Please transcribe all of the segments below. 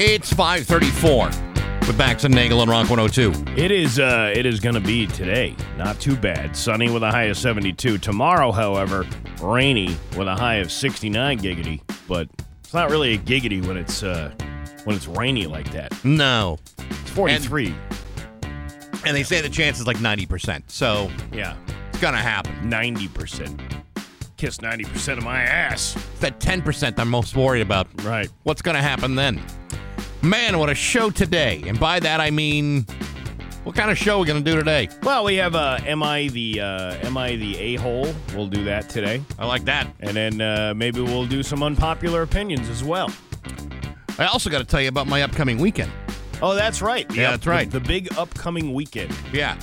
It's 534 with Bax and Nagel and Rock 102. It is uh it is gonna be today. Not too bad. Sunny with a high of 72. Tomorrow, however, rainy with a high of 69 giggity. But it's not really a giggity when it's uh when it's rainy like that. No. It's 43. And they say the chance is like 90%. So yeah. it's going to happen. 90%. Kiss 90% of my ass. It's that 10% I'm most worried about. Right. What's going to happen then? Man, what a show today. And by that, I mean, what kind of show are we going to do today? Well, we have uh Am I the uh Am I the A-hole? We'll do that today. I like that. And then uh maybe we'll do some unpopular opinions as well. I also got to tell you about my upcoming weekend. Oh, that's right. The Yeah, up- that's right. The, the big upcoming weekend. Yeah.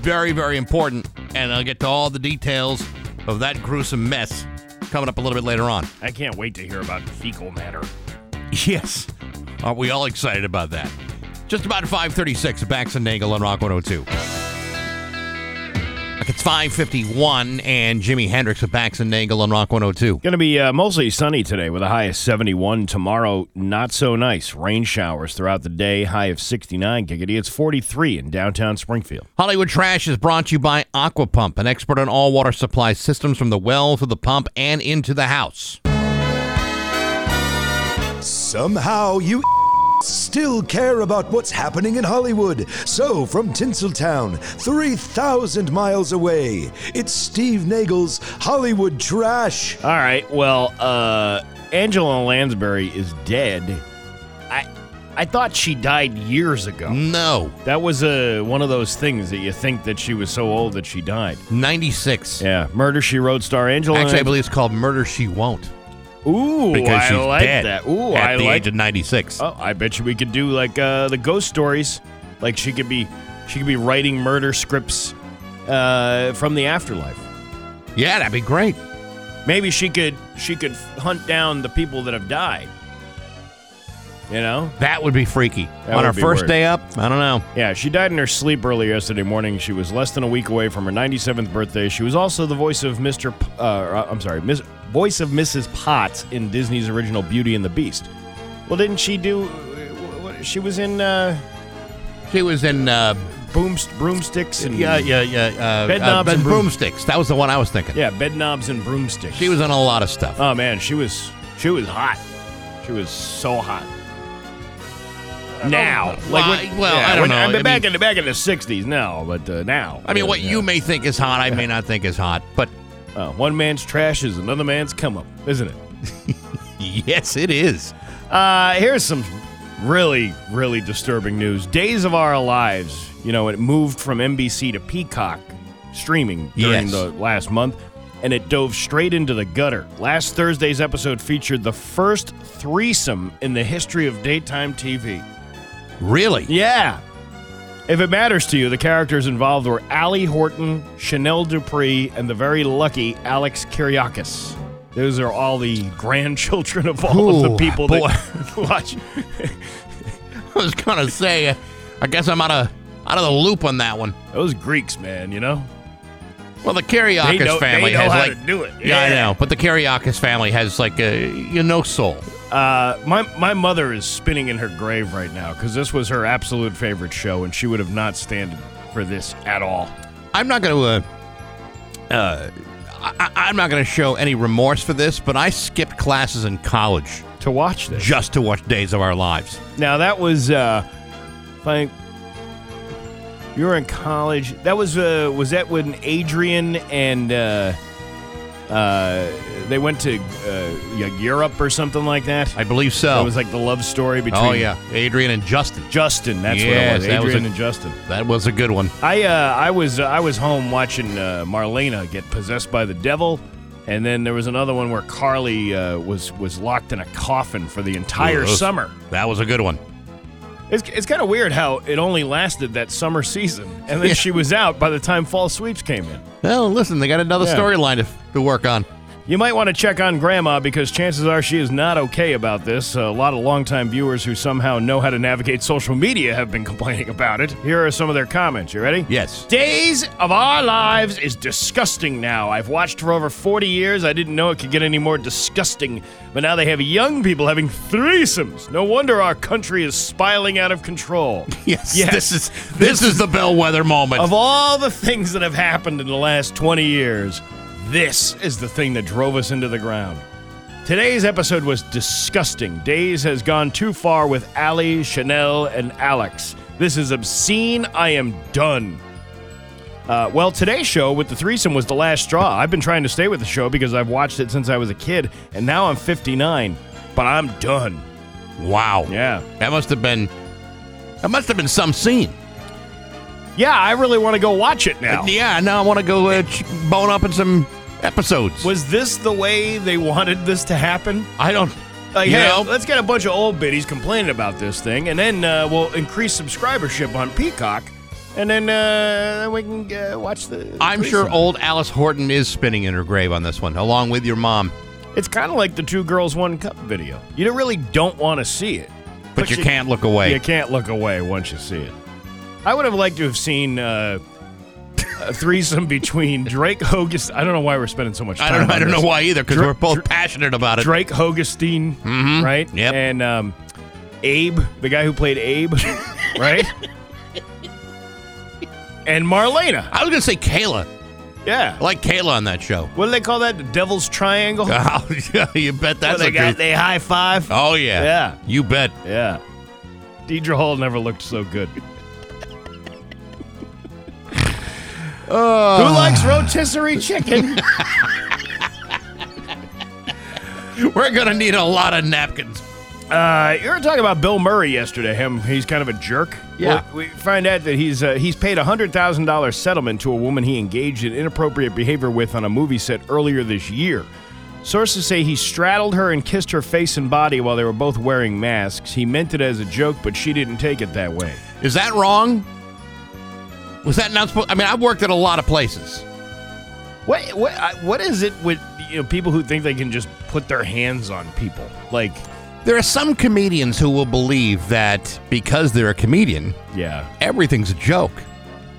Very, very important. And I'll get to all the details of that gruesome mess coming up a little bit later on. I can't wait to hear about fecal matter. Yes. Aren't we all excited about that? Just about 536 at Bax and Nagel on Rock 102. Like it's 551 and Jimi Hendrix with Bax and Nagel on Rock 102. Going to be uh, mostly sunny today with a high of 71. Tomorrow, not so nice. Rain showers throughout the day, high of 69 giggity. It's 43 in downtown Springfield. Hollywood Trash is brought to you by Aquapump, an expert on all water supply systems from the well to the pump and into the house. Somehow you still care about what's happening in Hollywood. So, from Tinseltown, 3,000 miles away, it's Steve Nagel's Hollywood Trash. All right. Well, uh, Angela Lansbury is dead. I I thought she died years ago. No, That was uh, one of those things that you think that she was so old that she died. 96. Yeah. Murder, She Wrote star Angela. Actually, I Lans- believe it's called Murder She Won't Ooh, because I she's like dead that. Ooh, at I the like age of 96. Oh, I bet you we could do like uh, the ghost stories. Like she could be, she could be writing murder scripts uh, from the afterlife. Yeah, that'd be great. Maybe she could, she could hunt down the people that have died. You know? That would be freaky. That On would her be first weird. day up, I don't know. Yeah, she died in her sleep early yesterday morning. She was less than a week away from her 97th birthday. She was also the voice of Mr. P- uh, I'm sorry, Miss, voice of Mrs. Potts in Disney's original Beauty and the Beast. Well, didn't she do? uh, She was in uh, She was in uh, broomsticks and yeah, yeah, yeah, uh, Bed uh, knobs and broom- broomsticks. That was the one I was thinking. Yeah, bed knobs and broomsticks. She was in a lot of stuff. Oh man, she was she was hot. She was so hot. Now, Why- when- well, I don't when- know. I mean, back mean- in the back in the '60s, no, but uh, now. I mean, what yeah. you may think is hot, I may not think is hot, but Uh, one man's trash is another man's come up, isn't it? yes, it is. Uh, here's some really, really disturbing news. Days of Our Lives, you know, it moved from NBC to Peacock streaming during Yes. the last month, and it dove straight into the gutter. Last Thursday's episode featured the first threesome in the history of daytime TV. Really? Yeah. If it matters to you, the characters involved were Allie Horton, Chanel Dupree, and the very lucky Alex Kiriakis. Those are all the grandchildren of all of the people boy. that watch. I was gonna say, I guess I'm out of out of the loop on that one. Those Greeks, man, you know? Well, the Kiriakis family has how like, to do it. yeah, I know, but the Kiriakis family has like a you know soul. Uh, my, my mother is spinning in her grave right now because this was her absolute favorite show, and she would have not stand for this at all. I'm not going to. Uh, uh, I, I'm not going to show any remorse for this, but I skipped classes in college To watch this. just to watch Days of Our Lives. Now that was uh like you were in college. That was uh was that when Adrienne and uh uh they went to uh Europe or something like that? I believe so. It was like the love story between oh yeah, Adrienne and Justin. Justin, that's what it Yes, was. that was Adrienne a- and Justin. That was a good one. I uh I was uh, I was home watching uh, Marlena get possessed by the devil. And then there was another one where Carly uh, was was locked in a coffin for the entire Ugh. summer. That was a good one. It's, it's kind of weird how it only lasted that summer season, and then Yeah. she was out by the time fall sweeps came in. Well, listen, they got another Yeah. storyline to, to work on. You might want to check on Grandma because chances are she is not okay about this. A lot of longtime viewers who somehow know how to navigate social media have been complaining about it. Here are some of their comments. You ready? Yes. Days of Our Lives is disgusting now. I've watched for over 40 years. I didn't know it could get any more disgusting. But now they have young people having threesomes. No wonder our country is spiraling out of control. Yes. Yes. This is this is the bellwether moment. Of all the things that have happened in the last 20 years, this is the thing that drove us into the ground. Today's episode was disgusting. Days has gone too far with Allie, Chanel, and Alex. This is obscene. I am done. Uh, well, today's show with the threesome was the last straw. I've been trying to stay with the show because I've watched it since I was a kid, and now I'm 59. But I'm done. wow. Yeah. That must have been that must have been some scene. Yeah, I really want to go watch it now. Yeah, now I want to go uh, ch- bone up in some episodes. Was this the way they wanted this to happen? I don't Like, you hey, know, let's get a bunch of old biddies complaining about this thing, and then uh, we'll increase subscribership on Peacock, and then uh, then we can uh, watch the. I'm sure old Alice Horton is spinning in her grave on this one, along with your mom. It's kind of like the two girls one cup video. You don't really don't want to see it, But, you, can't look away. You can't look away once you see it. I would have liked to have seen uh, a threesome between Drake Hogus. I don't know why we're spending so much time. I don't. I on don't this. know why either, because Dra- we're both Dra- passionate about it. Drake Hogestyn, right? Yep. And um, Abe, the guy who played Abe, right? and Marlena. I was gonna say Kayla. Yeah. I like Kayla on that show. What do they call that? The Devil's Triangle? Oh, yeah, you bet that's they a got truth. they high five. Oh yeah. Yeah. You bet. Yeah. Deidre Hall never looked so good. Who likes rotisserie chicken? We're gonna need a lot of napkins. Uh, you were talking about Bill Murray yesterday. Him, he's kind of a jerk. Yeah. Well, we find out that he's uh, he's paid a hundred thousand dollars settlement to a woman he engaged in inappropriate behavior with on a movie set earlier this year. Sources say he straddled her and kissed her face and body while they were both wearing masks. He meant it as a joke, but she didn't take it that way. Is that wrong? Was that not supposed? I mean, I've worked at a lot of places. What what what is it with you know people who think they can just put their hands on people? Like, There are some comedians who will believe that because they're a comedian, yeah, everything's a joke.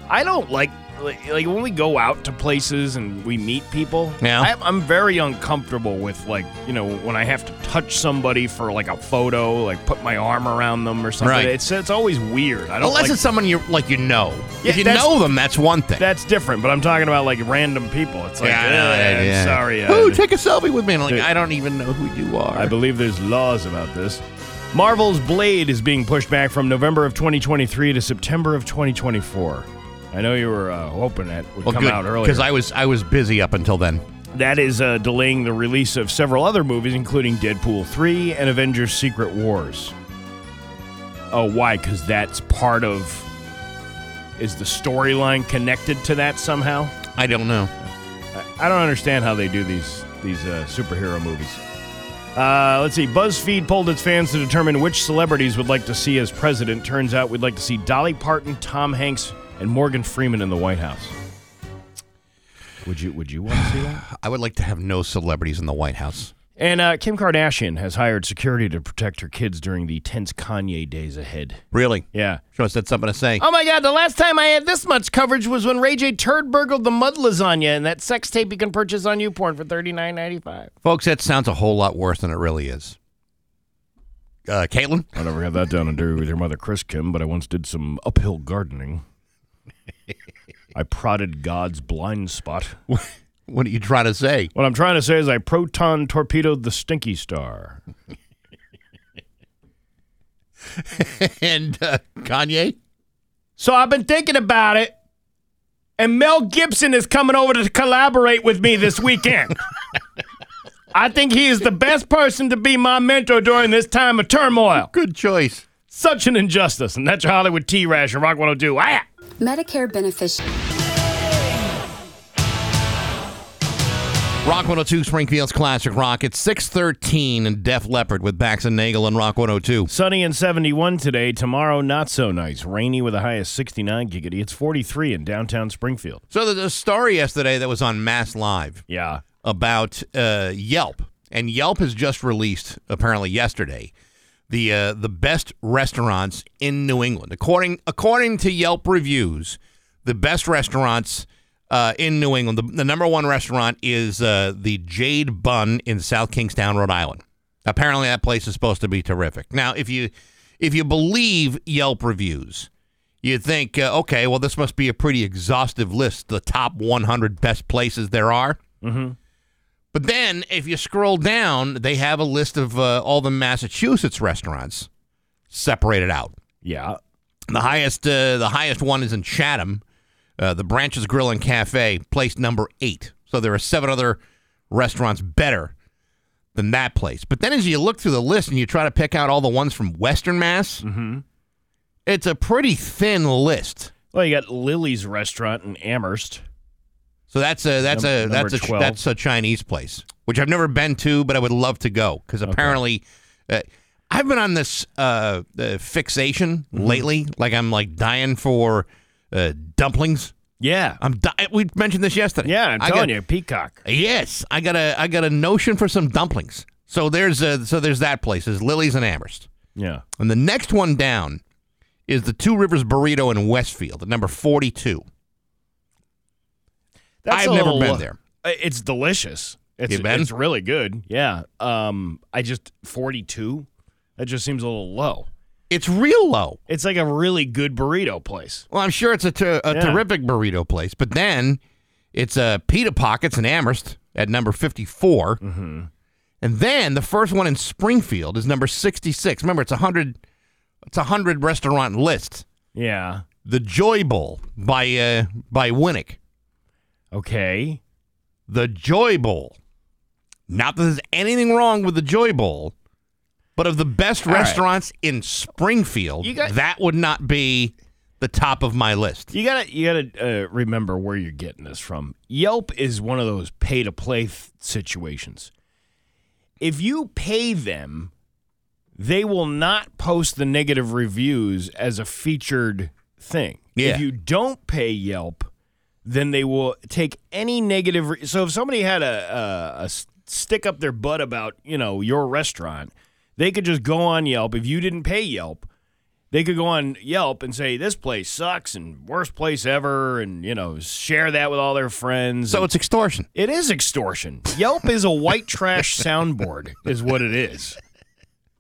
I don't like like, like when we go out to places and we meet people. Yeah. I, I'm very uncomfortable with like you know when I have to touch somebody for like a photo, like put my arm around them or something. Right. It's it's always weird. I don't Unless like it's someone you like, you know. Yeah, if you that's- know them, that's one thing. that's different. But I'm talking about like random people. It's like, Yeah, I know, "Eh, yeah, yeah. sorry, uh, Oh, take a selfie with me. And I'm like. I don't even know who you are. I believe there's laws about this. Marvel's Blade is being pushed back from November of 2023 to September of 2024. I know you were uh, hoping that would well, come good, out earlier. because I was I was busy up until then. that is uh, delaying the release of several other movies, including Deadpool 3 and Avengers Secret Wars. Oh, why? Because that's part of. Is the storyline connected to that somehow? I don't know. I- I don't understand how they do these these uh, superhero movies. Uh, let's see. BuzzFeed polled its fans to determine which celebrities would like to see as president. Turns out we'd like to see Dolly Parton, Tom Hanks, and Morgan Freeman in the White House. Would you Would you want to see that? I would like to have no celebrities in the White House. And uh, Kim Kardashian has hired security to protect her kids during the tense Kanye days ahead. Really? Yeah. Sure, I said something to say. Oh my God! The last time I had this much coverage was when Ray J turd burgled the mud lasagna and that sex tape you can purchase on YouPorn for thirty nine ninety five. Folks, that sounds a whole lot worse than it really is. Uh, Caitlin? I never had that down under with your mother, Chris Kim, but I once did some uphill gardening. I prodded God's blind spot. What are you trying to say? What I'm trying to say is I proton torpedoed the Stinky Star. and uh, Kanye? So I've been thinking about it, and Mel Gibson is coming over to collaborate with me this weekend. I think he is the best person to be my mentor during this time of turmoil. Good choice. Such an injustice, and that's your Hollywood T Rash and Rock 102. Ah! Medicare beneficiaries. Rock 102, Springfield's Classic Rock. It's 613 and Def Leppard with Bax and Nagel and Rock 102. Sunny and 71 today. Tomorrow, not so nice. Rainy with a high of 69 giggity. It's 43 in downtown Springfield. So there's a story yesterday that was on Mass Live Yeah. about uh, Yelp, and Yelp has just released apparently yesterday the uh, the best restaurants in New England. According according to Yelp reviews, the best restaurants uh, in New England. The, the number one restaurant is uh, the Jade Bun in South Kingstown, Rhode Island. Apparently, that place is supposed to be terrific. Now, if you if you believe Yelp reviews, you'd think, uh, okay, well, this must be a pretty exhaustive list, the top 100 best places there are. Mm-hmm. But then, if you scroll down, they have a list of uh, all the Massachusetts restaurants separated out. Yeah. The highest, uh, the highest one is in Chatham, uh, the Branches Grill and Cafe, placed number eight. So there are seven other restaurants better than that place. But then, as you look through the list and you try to pick out all the ones from Western Mass, it's a pretty thin list. Well, you got Lily's restaurant in Amherst. So that's a that's a Num- number that's a 12. that's a Chinese place, which I've never been to, but I would love to go because apparently, uh, I've been on this uh, uh, fixation Mm-hmm. lately. Like I'm like dying for uh, dumplings. Yeah. I'm di- we mentioned this yesterday. yeah, I'm I telling got- you, Peacock. Yes, I got a I got a notion for some dumplings. So there's a, so there's that place is Lily's and Amherst, Yeah. and the next one down is the Two Rivers Burrito in Westfield at number forty two. That's I've never little been there. Uh, It's delicious. It's, You been? it's really good. Yeah. Um, I just 42. That just seems a little low. It's real low. It's like a really good burrito place. Well, I'm sure it's a, ter- a Yeah. terrific burrito place, but then it's a Pita Pockets in Amherst at number 54. Mm-hmm. And then the first one in Springfield is number 66. Remember, it's a 100 it's a 100 restaurant list. Yeah. The Joy Bowl by uh, by Winnick. Okay. The Joy Bowl. Not that there's anything wrong with the Joy Bowl, but of the best right. restaurants in Springfield, got- that would not be the top of my list. You gotta you gotta uh, remember where you're getting this from. Yelp is one of those pay to play th- situations. If you pay them, they will not post the negative reviews as a featured thing. Yeah. If you don't pay Yelp, then they will take any negative. Re- so if somebody had a stick up their butt about you know your restaurant, they could just go on Yelp. If you didn't pay Yelp, they could go on Yelp and say this place sucks and worst place ever, and you know share that with all their friends. So And it's extortion. it is extortion. Yelp is a white trash soundboard, is what it is.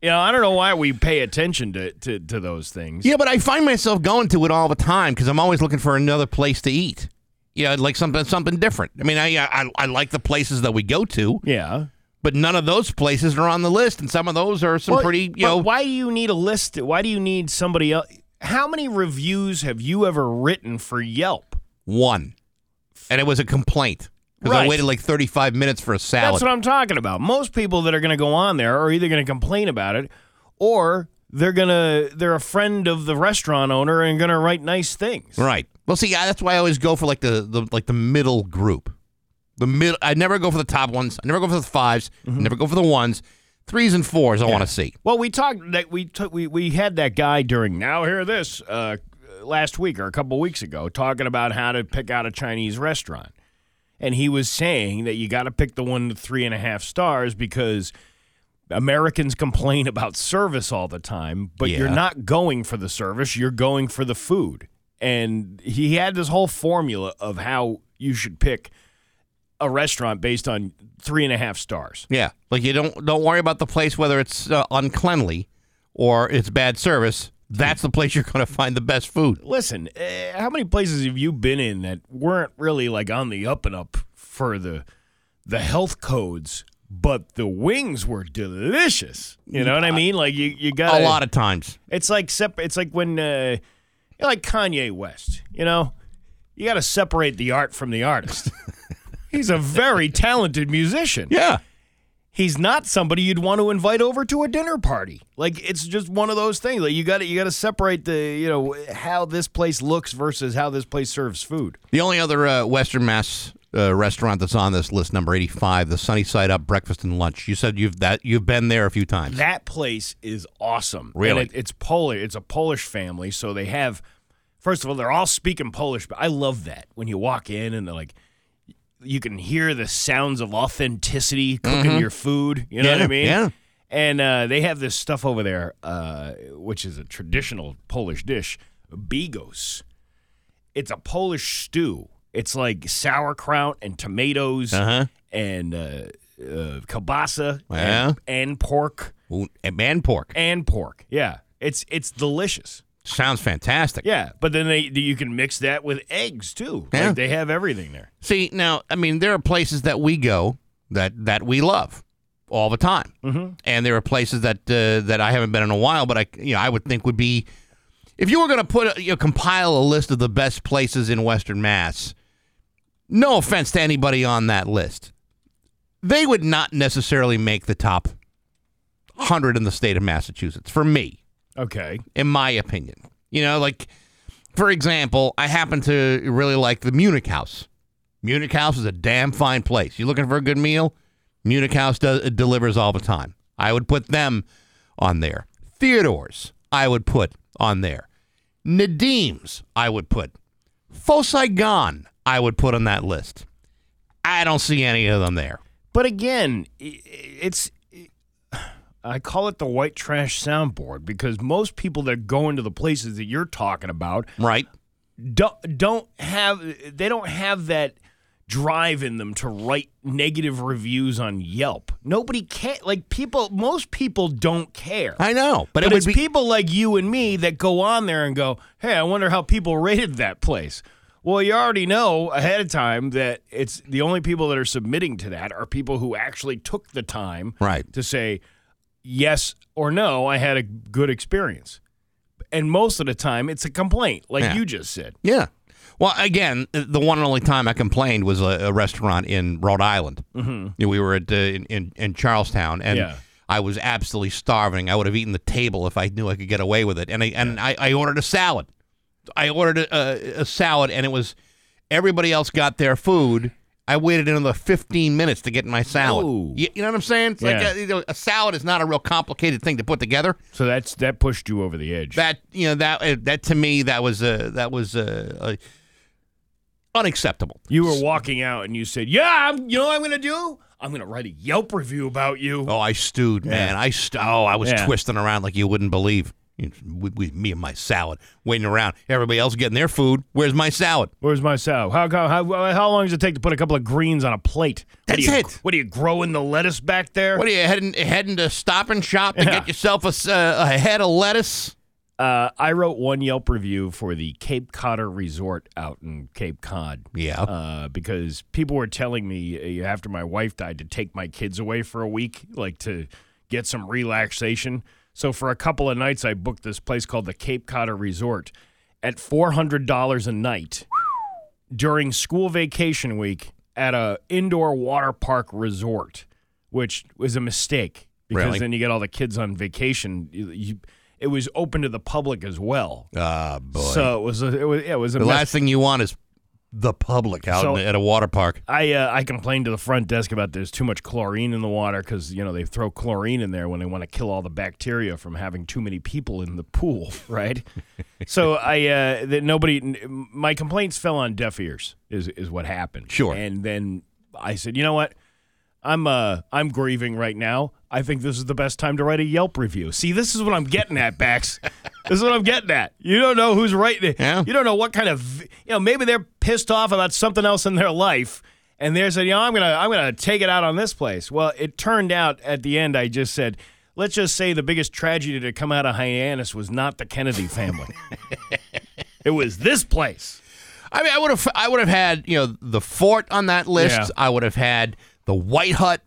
You know, I don't know why we pay attention to to, to those things. Yeah, but I find myself going to it all the time because I'm always looking for another place to eat. Yeah, like something something different. I mean, I, uh, I I like the places that we go to, Yeah. but none of those places are on the list, and some of those are some Well, pretty, you but know. why do you need a list? Why do you need somebody else? How many reviews have you ever written for Yelp? one, and it was a complaint because I waited like 35 minutes for a salad. That's what I'm talking about. Most people that are going to go on there are either going to complain about it or they're going to they're a friend of the restaurant owner and going to write nice things. right. Well, see, I- that's why I always go for like the, the like the middle group. The middle. I never go for the top ones. I never go for the 5s Mm-hmm. I never go for the ones. Threes and fours. I want to see. Well, we talked that we took we we had that guy during now hear this uh, last week or a couple weeks ago talking about how to pick out a Chinese restaurant, and he was saying that you got to pick the one to three and a half stars because Americans complain about service all the time, but you're not going for the service; you're going for the food. And he had this whole formula of how you should pick a restaurant based on three and a half stars. Yeah, like you don't don't worry about the place whether it's uh, uncleanly or it's bad service. That's the place you're going to find the best food. Listen, uh, how many places have you been in that weren't really like on the up and up for the the health codes, but the wings were delicious. You know what I mean? Like you, you got A lot of times. It's like sep- It's like when uh, you're like Kanye West. You know, you got to separate the art from the artist. He's a very talented musician Yeah. he's not somebody you'd want to invite over to a dinner party. Like it's just one of those things. Like you got to you got to separate the you know how this place looks versus how this place serves food. The only other uh, Western Mass uh, restaurant that's on this list, number 85, the Sunny Side Up Breakfast and Lunch. You said you've that you've been there a few times. That place is awesome. Really? and it, it's Polish. It's a Polish family, so they have. First of all, they're all speaking Polish, but I love that when you walk in and they're like, you can hear the sounds of authenticity cooking your food. You know what I mean? yeah. And uh, they have this stuff over there, uh, which is a traditional Polish dish, bigos. It's a Polish stew. It's like sauerkraut and tomatoes Uh-huh. and uh, uh, kielbasa Yeah. and, and pork Ooh, and pork. and pork. Yeah, it's it's delicious. Sounds fantastic. Yeah, but then they you can mix that with eggs too. Yeah. Like they have everything there. See, now, I mean, there are places that we go that that we love all the time, mm-hmm. and there are places that uh, that I haven't been in a while, but I, you know, I would think would be if you were going to put a, you know, compile a list of the best places in Western Mass. No offense to anybody on that list, they would not necessarily make the top hundred in the state of Massachusetts for me Okay. in my opinion. You know, like for example, I happen to really like the Munich House. Munich House is a damn fine place. You looking for a good meal? Munich House does, it delivers all the time. I would put them on there. Theodore's, I would put on there. Nadim's, I would put. Pho Saigon, I would put on that list. I don't see any of them there. But again, it's I call it the white trash soundboard because most people that go into the places that you're talking about Right? don't don't have they don't have that drive in them to write negative reviews on Yelp. Nobody can like people most people don't care. I know, but, But, it it's be people like you and me that go on there and go, "Hey, I wonder how people rated that place." Well, you already know ahead of time that it's the only people that are submitting to that are people who actually took the time Right. to say yes or no, I had a good experience. And most of the time it's a complaint, like Yeah. you just said. Yeah. Well, again, the one and only time I complained was a, a restaurant in Rhode Island. Mm-hmm. We were at uh, in, in in Charlestown, and Yeah. I was absolutely starving. I would have eaten the table if I knew I could get away with it. And I and I, I ordered a salad. I ordered a, a, a salad, and it was everybody else got their food. I waited another 15 minutes to get my salad. You, you know what I'm saying? It's like Yeah. a, a salad is not a real complicated thing to put together. So that's that pushed you over the edge. That you know that uh, that to me that was a that was uh, uh, unacceptable. you were walking out and you said, "Yeah, I'm, you know what I'm going to do? I'm going to write a Yelp review about you." Oh, I stewed, man. I st- oh, I was Yeah. twisting around like you wouldn't believe. With, with me and my salad, waiting around. Everybody else getting their food. Where's my salad? Where's my salad? How, how, how, how long does it take to put a couple of greens on a plate? What That's are you, it. What are you growing the lettuce back there? What are you heading heading to Stop and Shop to Yeah. get yourself a, s- uh, a head of lettuce? Uh, I wrote one Yelp review for the Cape Codder Resort out in Cape Cod. Yeah. Uh, because people were telling me uh, after my wife died to take my kids away for a week, like to get some relaxation. So for a couple of nights, I booked this place called the Cape Codder Resort at four hundred dollars a night during school vacation week at a indoor water park resort, which was a mistake because Really? then you get all the kids on vacation. You, you, it was open to the public as well. Ah, boy. So it was a, it was yeah, it was a the mess. last thing you want is the public out So- in- at a water park. I uh, I complained to the front desk about there's too much chlorine in the water because you know they throw chlorine in there when they want to kill all the bacteria from having too many people in the pool, right? so I uh, that nobody n- my complaints fell on deaf ears is is what happened. Sure. and then I said, you know what? I'm uh I'm grieving right now. I think this is the best time to write a Yelp review. See, this is what I'm getting at, Bax. this is what I'm getting at. You don't know who's writing it. Yeah. You don't know what kind of you know. Maybe they're pissed off about something else in their life, and they're saying, you know, I'm gonna I'm gonna take it out on this place. Well, it turned out at the end, I just said. Let's just say the biggest tragedy to come out of Hyannis was not the Kennedy family. it was this place. I mean, I would have, I would have had, you know, the fort on that list. Yeah. I would have had the White Hut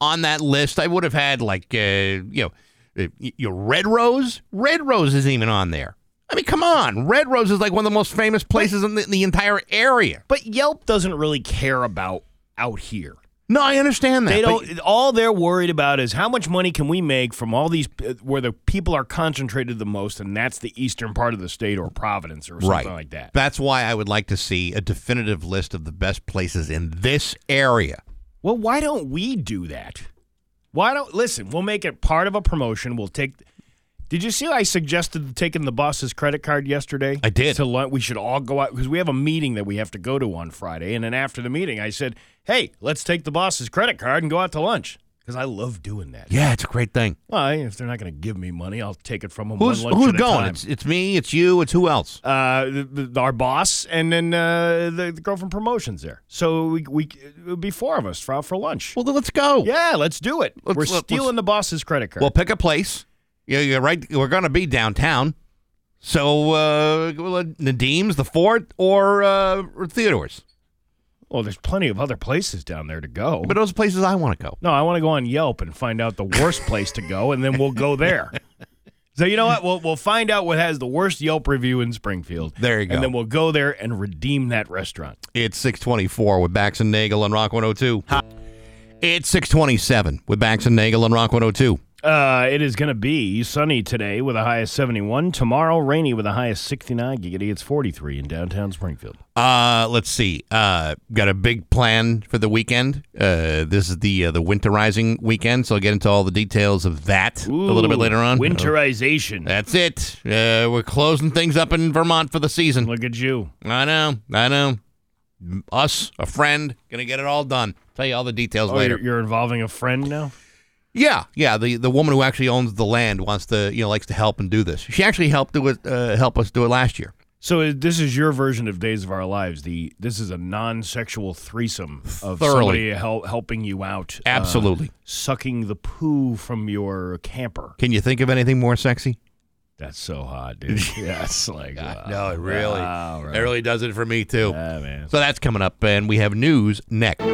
on that list. I would have had like, uh, you know, uh, your Red Rose. Red Rose isn't even on there. I mean, come on, Red Rose is like one of the most famous places in the, the entire area. But Yelp doesn't really care about out here. No, I understand that. They don't. all they're worried about is how much money can we make from all these uh, where the people are concentrated the most, and that's the eastern part of the state or Providence or something right like that. That's why I would like to see a definitive list of the best places in this area. Well, why don't we do that? Why don't listen? We'll make it part of a promotion. We'll take. Did you see I suggested taking the boss's credit card yesterday? I did. To lunch. We should all go out because we have a meeting that we have to go to on Friday. And then after the meeting, I said, hey, let's take the boss's credit card and go out to lunch because I love doing that. Yeah, it's a great thing. Well, if they're not going to give me money, I'll take it from them. Who's who's going? It's it's me. It's you. It's who else? uh, the, the, our boss and then uh, the, the girl from promotions there. So we, we it would be four of us for out for lunch. Well, then let's go. yeah, let's do it. Let's- We're let's- stealing the boss's credit card. We'll pick a place. Yeah, you're right. We're going to be downtown. So uh, Nadim's, the Fort, or uh, or Theodore's. Well, there's plenty of other places down there to go. But those are places I want to go. No, I want to go on Yelp and find out the worst place to go, and then we'll go there. So you know what? We'll we'll find out what has the worst Yelp review in Springfield. There you go. And then we'll go there and redeem that restaurant. It's 624 with Bax and Nagel on Rock 102. It's 627 with Bax and Nagel on Rock 102. Uh, it is going to be sunny today with a high of 71. Tomorrow, rainy with a high of 69. Giggity, it's 43 in downtown Springfield. Uh, let's see. Uh, got a big plan for the weekend. Uh, this is the uh, the winterizing weekend, so I'll get into all the details of that a little bit later on. Winterization. That's it. Uh, we're closing things up in Vermont for the season. Look at you. I know. I know. Us, a friend, gonna get it all done. Tell you all the details Oh, later. you're, you're involving a friend now? Yeah, yeah. The the woman who actually owns the land wants to, you know, likes to help and do this. She actually helped do it, uh, help us do it last year. So uh, this is your version of Days of Our Lives. The This is a non-sexual threesome of Thoroughly. somebody hel- helping you out. uh, Absolutely. sucking the poo from your camper. Can you think of anything more sexy? That's so hot, dude. yeah, it's like wow. no, it really, Wow, right. it really does it for me too. Yeah, man. So that's coming up, and we have news next.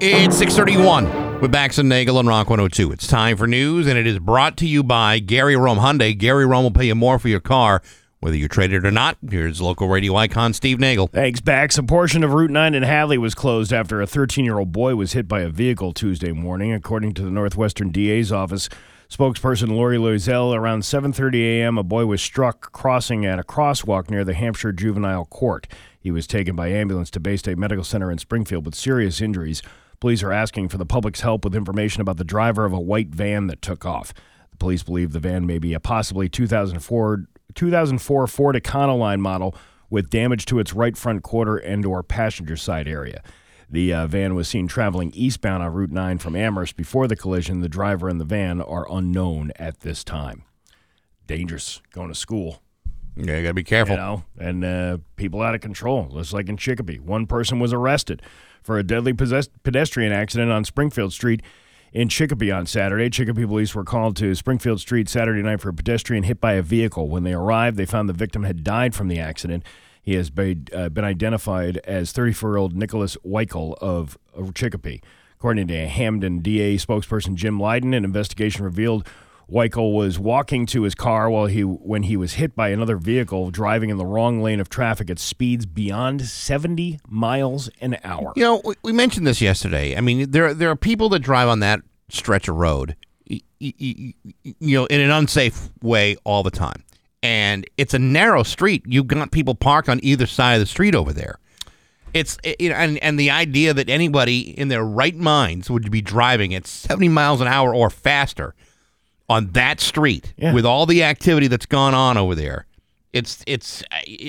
It's 631 with Bax and Nagel on Rock 102. It's time for news, and it is brought to you by Gary Rome Hyundai. Gary Rome will pay you more for your car, whether you trade it or not. Here's local radio icon Steve Nagel. Thanks, Bax. A portion of Route 9 in Hadley was closed after a 13 year old boy was hit by a vehicle Tuesday morning, according to the Northwestern DA's office. Spokesperson Lori Loisel, around 7:30 a.m., a boy was struck crossing at a crosswalk near the Hampshire Juvenile Court. He was taken by ambulance to Bay State Medical Center in Springfield with serious injuries. Police are asking for the public's help with information about the driver of a white van that took off. The police believe the van may be a possibly 2004 2004 Ford Econoline model with damage to its right front quarter and or passenger side area. The uh, van was seen traveling eastbound on Route 9 from Amherst before the collision. The driver and the van are unknown at this time. Dangerous going to school, Yeah, you got to be careful. you know, and uh, people out of control, just like in Chicopee. One person was arrested for a deadly pedestrian accident on Springfield Street in Chicopee on Saturday. Chicopee police were called to Springfield Street Saturday night for a pedestrian hit by a vehicle. When they arrived, they found the victim had died from the accident. He has been, uh, been identified as 34-year-old Nicholas Weichel of, Chicopee. According to Hampden DA spokesperson Jim Leydon, an investigation revealed Weichel was walking to his car while he when he was hit by another vehicle driving in the wrong lane of traffic at speeds beyond 70 miles an hour. You know, we- mentioned this yesterday. I mean, there there are people that drive on that stretch of road, you know, in an unsafe way all the time. And it's a narrow street. You've got people parked on either side of the street over there. It's it- you know, and and the idea that anybody in their right minds would be driving at 70 miles an hour or faster on that street Yeah. with all the activity that's gone on over there. It's it's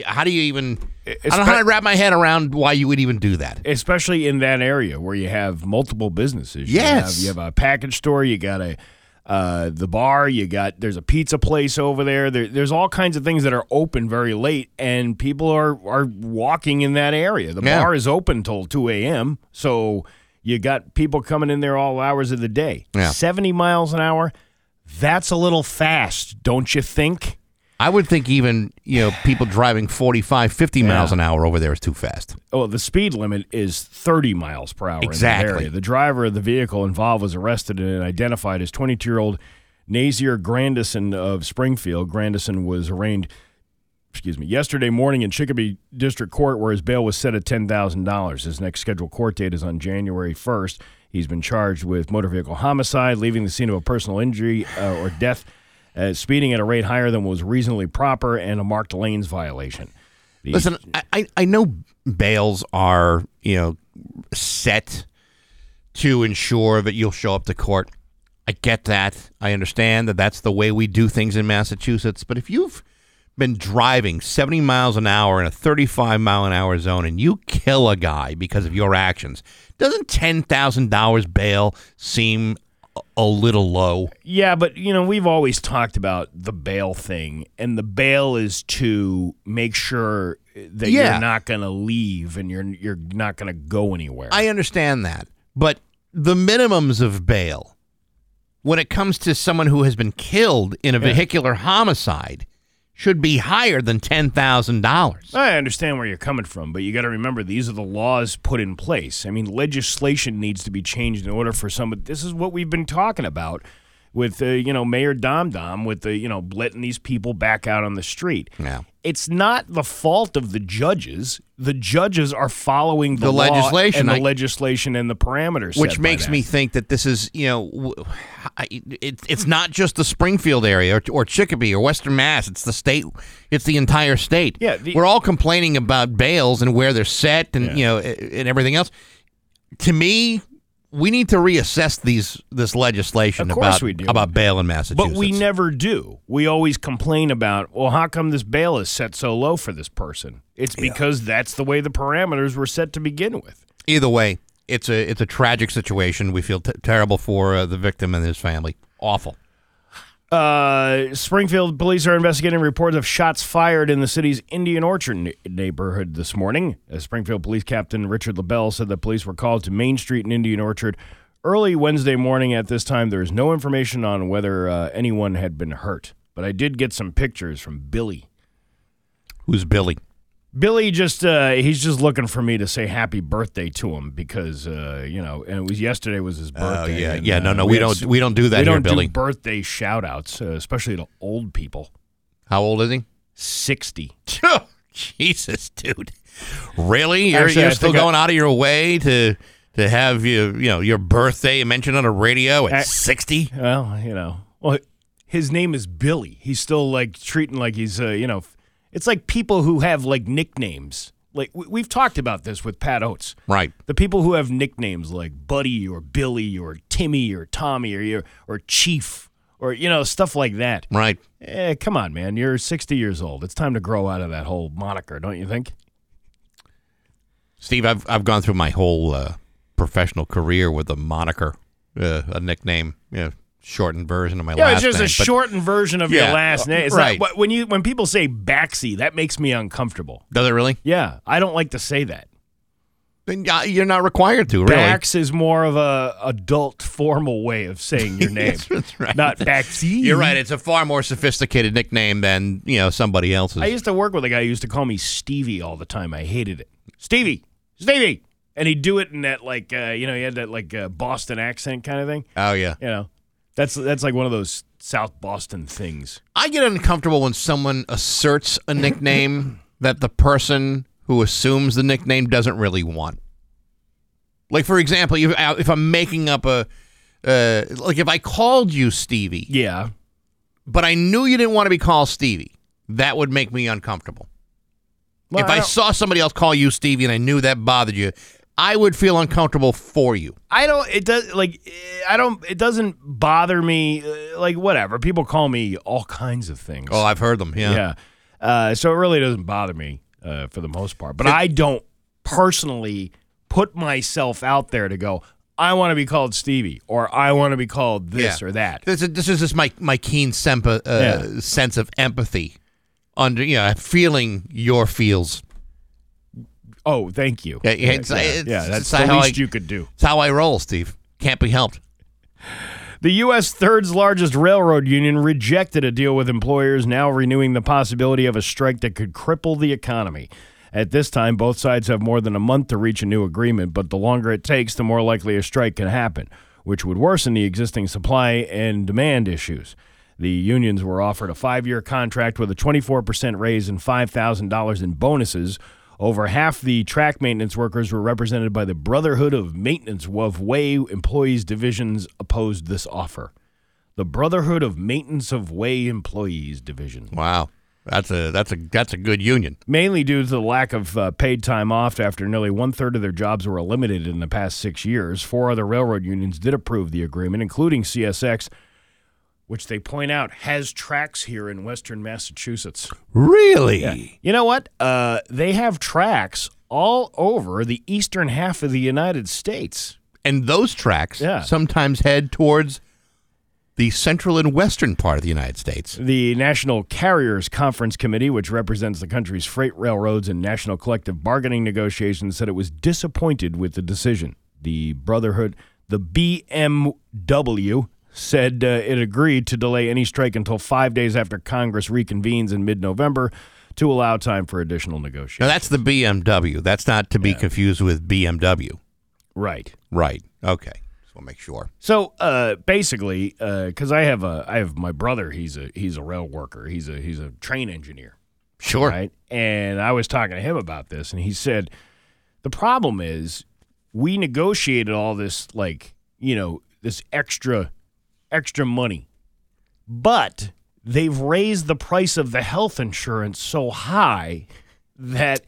how do you even I don't know how to wrap my head around why you would even do that. especially in that area where you have multiple businesses. You Yes. have, you have a package store. You got a uh, the bar. You got there's a pizza place over there. there. There's all kinds of things that are open very late, and people are are walking in that area. The Yeah. bar is open till two a.m. So you got people coming in there all hours of the day. Yeah. Seventy miles an hour. That's a little fast, don't you think? I would think even, you know, people driving 45, 50 miles an hour over there is too fast. Oh, the speed limit is 30 miles per hour in Exactly. that area. The driver of the vehicle involved was arrested and identified as 22-year-old Nazier Grandison of Springfield. Grandison was arraigned, excuse me, yesterday morning in Chicopee District Court, where his bail was set at $10,000. His next scheduled court date is on January 1st. He's been charged with motor vehicle homicide, leaving the scene of a personal injury uh, or death, uh, speeding at a rate higher than was reasonably proper, and a marked lanes violation. The- Listen, I, I, I know bails are, you know, set to ensure that you'll show up to court. I get that. I understand that that's the way we do things in Massachusetts. But if you've been driving 70 miles an hour in a 35 mile an hour zone and you kill a guy because of your actions, doesn't $10,000 bail seem a- little low? Yeah, but you know, we've always talked about the bail thing, and the bail is to make sure that Yeah. you're not going to leave and you're you're not going to go anywhere. I understand that. But the minimums of bail, when it comes to someone who has been killed in a vehicular homicide, should be higher than $10,000. I understand where you're coming from, but you got to remember these are the laws put in place. I mean, legislation needs to be changed in order for some. This is what we've been talking about with uh, you know Mayor Dom Dom with the you know letting these people back out on the street. Yeah. It's not the fault of the judges. The judges are following the, The law legislation. and the I- legislation and the parameters, which makes me think that this is you know I- it, it's not just the Springfield area or, or Chicopee or Western Mass it's the state it's the entire state Yeah, the- we're all complaining about bails and where they're set and Yeah. you know and everything else to me we need to reassess these this legislation Of course about we do. about bail in Massachusetts But we never do. We always complain about, well, how come this bail is set so low for this person? It's because that's the way the parameters were set to begin with. either way it's a it's a tragic situation we feel t- terrible for uh, the victim and his family awful Uh, Springfield police are investigating reports of shots fired in the city's Indian Orchard ne- neighborhood this morning. Uh, Springfield Police Captain Richard LaBelle said the police were called to Main Street in Indian Orchard early Wednesday morning. At this time, there is no information on whether uh, anyone had been hurt, but I did get some pictures from Billy. who's Billy Billy just uh, he's just looking for me to say happy birthday to him because uh, you know, and it was yesterday was his birthday. oh yeah and, yeah no uh, no we, had don't we don't do that we here don't Billy do birthday shout outs, uh, especially to old people. how old is he 60. Jesus, dude. Really? You're, Actually, you're still think I- going out of your way to to have you you know your birthday mentioned on a radio at sixty? Well, you know, well, his name is Billy. He's still like treating like he's, uh, you know, it's like people who have like nicknames. Like we- we've talked about this with Pat Oates. Right. The people who have nicknames like Buddy or Billy or Timmy or Tommy or or Chief or you know stuff like that. Right. Eh, come on, man. You're 60 years old. It's time to grow out of that whole moniker, don't you think? Steve, I've I've gone through my whole uh, professional career with a moniker, uh, a nickname, you know, shortened version of my Yeah, last name. Yeah, it's just a but shortened version of Yeah, your last name. It's right. not, when you when people say Baxi, that makes me uncomfortable. does it really? Yeah, I don't like to say that. Then, You're not required to, really. Bax is more of a adult formal way of saying your name, Yes, that's right. not Baxi. You're right. It's a far more sophisticated nickname than you know somebody else's. I used to work with a guy who used to call me Stevie all the time. I hated it. Stevie, Stevie, and he'd do it in that like uh, you know he had that like uh, Boston accent kind of thing. oh yeah. You know, that's that's like one of those South Boston things. I get uncomfortable when someone asserts a nickname that the person who assumes the nickname doesn't really want. Like, for example, if, if I'm making up a, uh, like if I called you Stevie, Yeah, but I knew you didn't want to be called Stevie, that would make me uncomfortable. Well, if I, don't- saw somebody else call you Stevie and I knew that bothered you, I would feel uncomfortable for you. I don't. It does like eh, I don't. It doesn't bother me. uh, Like whatever. People call me all kinds of things. Oh, I've heard them. Yeah. yeah. Uh, so it really doesn't bother me uh, for the most part. But I don't personally put myself out there to go. I want to be called Stevie, or I want to be called this Yeah. or that. This is, this is just my my keen sempa, uh, Yeah. sense of empathy, under you know, feeling your feels. Oh, thank you. Yeah, uh, it's- yeah, it's- yeah, that's the least I- you could do. It's how I roll, Steve. Can't be helped. The U.S. third largest railroad union rejected a deal with employers, now renewing the possibility of a strike that could cripple the economy. At this time, both sides have more than a month to reach a new agreement, but the longer it takes, the more likely a strike can happen, which would worsen the existing supply and demand issues. The unions were offered a five year contract with a 24% raise and $5,000 in bonuses. Over half the track maintenance workers were represented by the Brotherhood of Maintenance of Way Employees Divisions opposed this offer. The Brotherhood of Maintenance of Way Employees Division. Wow. That's a that's a that's a good union. mainly due to the lack of uh, paid time off after nearly one third of their jobs were eliminated in the past six years. Four other railroad unions did approve the agreement, including CSX, which they point out has tracks here in western Massachusetts. Really? Yeah. You know what? Uh, they have tracks all over the eastern half of the United States. And those tracks Yeah. sometimes head towards the central and western part of the United States. The National Carriers Conference Committee, which represents the country's freight railroads and national collective bargaining negotiations, said it was disappointed with the decision. The Brotherhood, the BMW, said uh, it agreed to delay any strike until five days after Congress reconvenes in mid November to allow time for additional Now negotiations. that's the BMW. That's not to be confused with BMW. right. Right. Okay. Just want to make sure. So uh, basically, because I have a, I have my brother. He's a he's a rail worker. He's a he's a train engineer. Sure. right? And I was talking to him about this, and he said the problem is we negotiated all this, like you know, this extra extra money, but they've raised the price of the health insurance so high that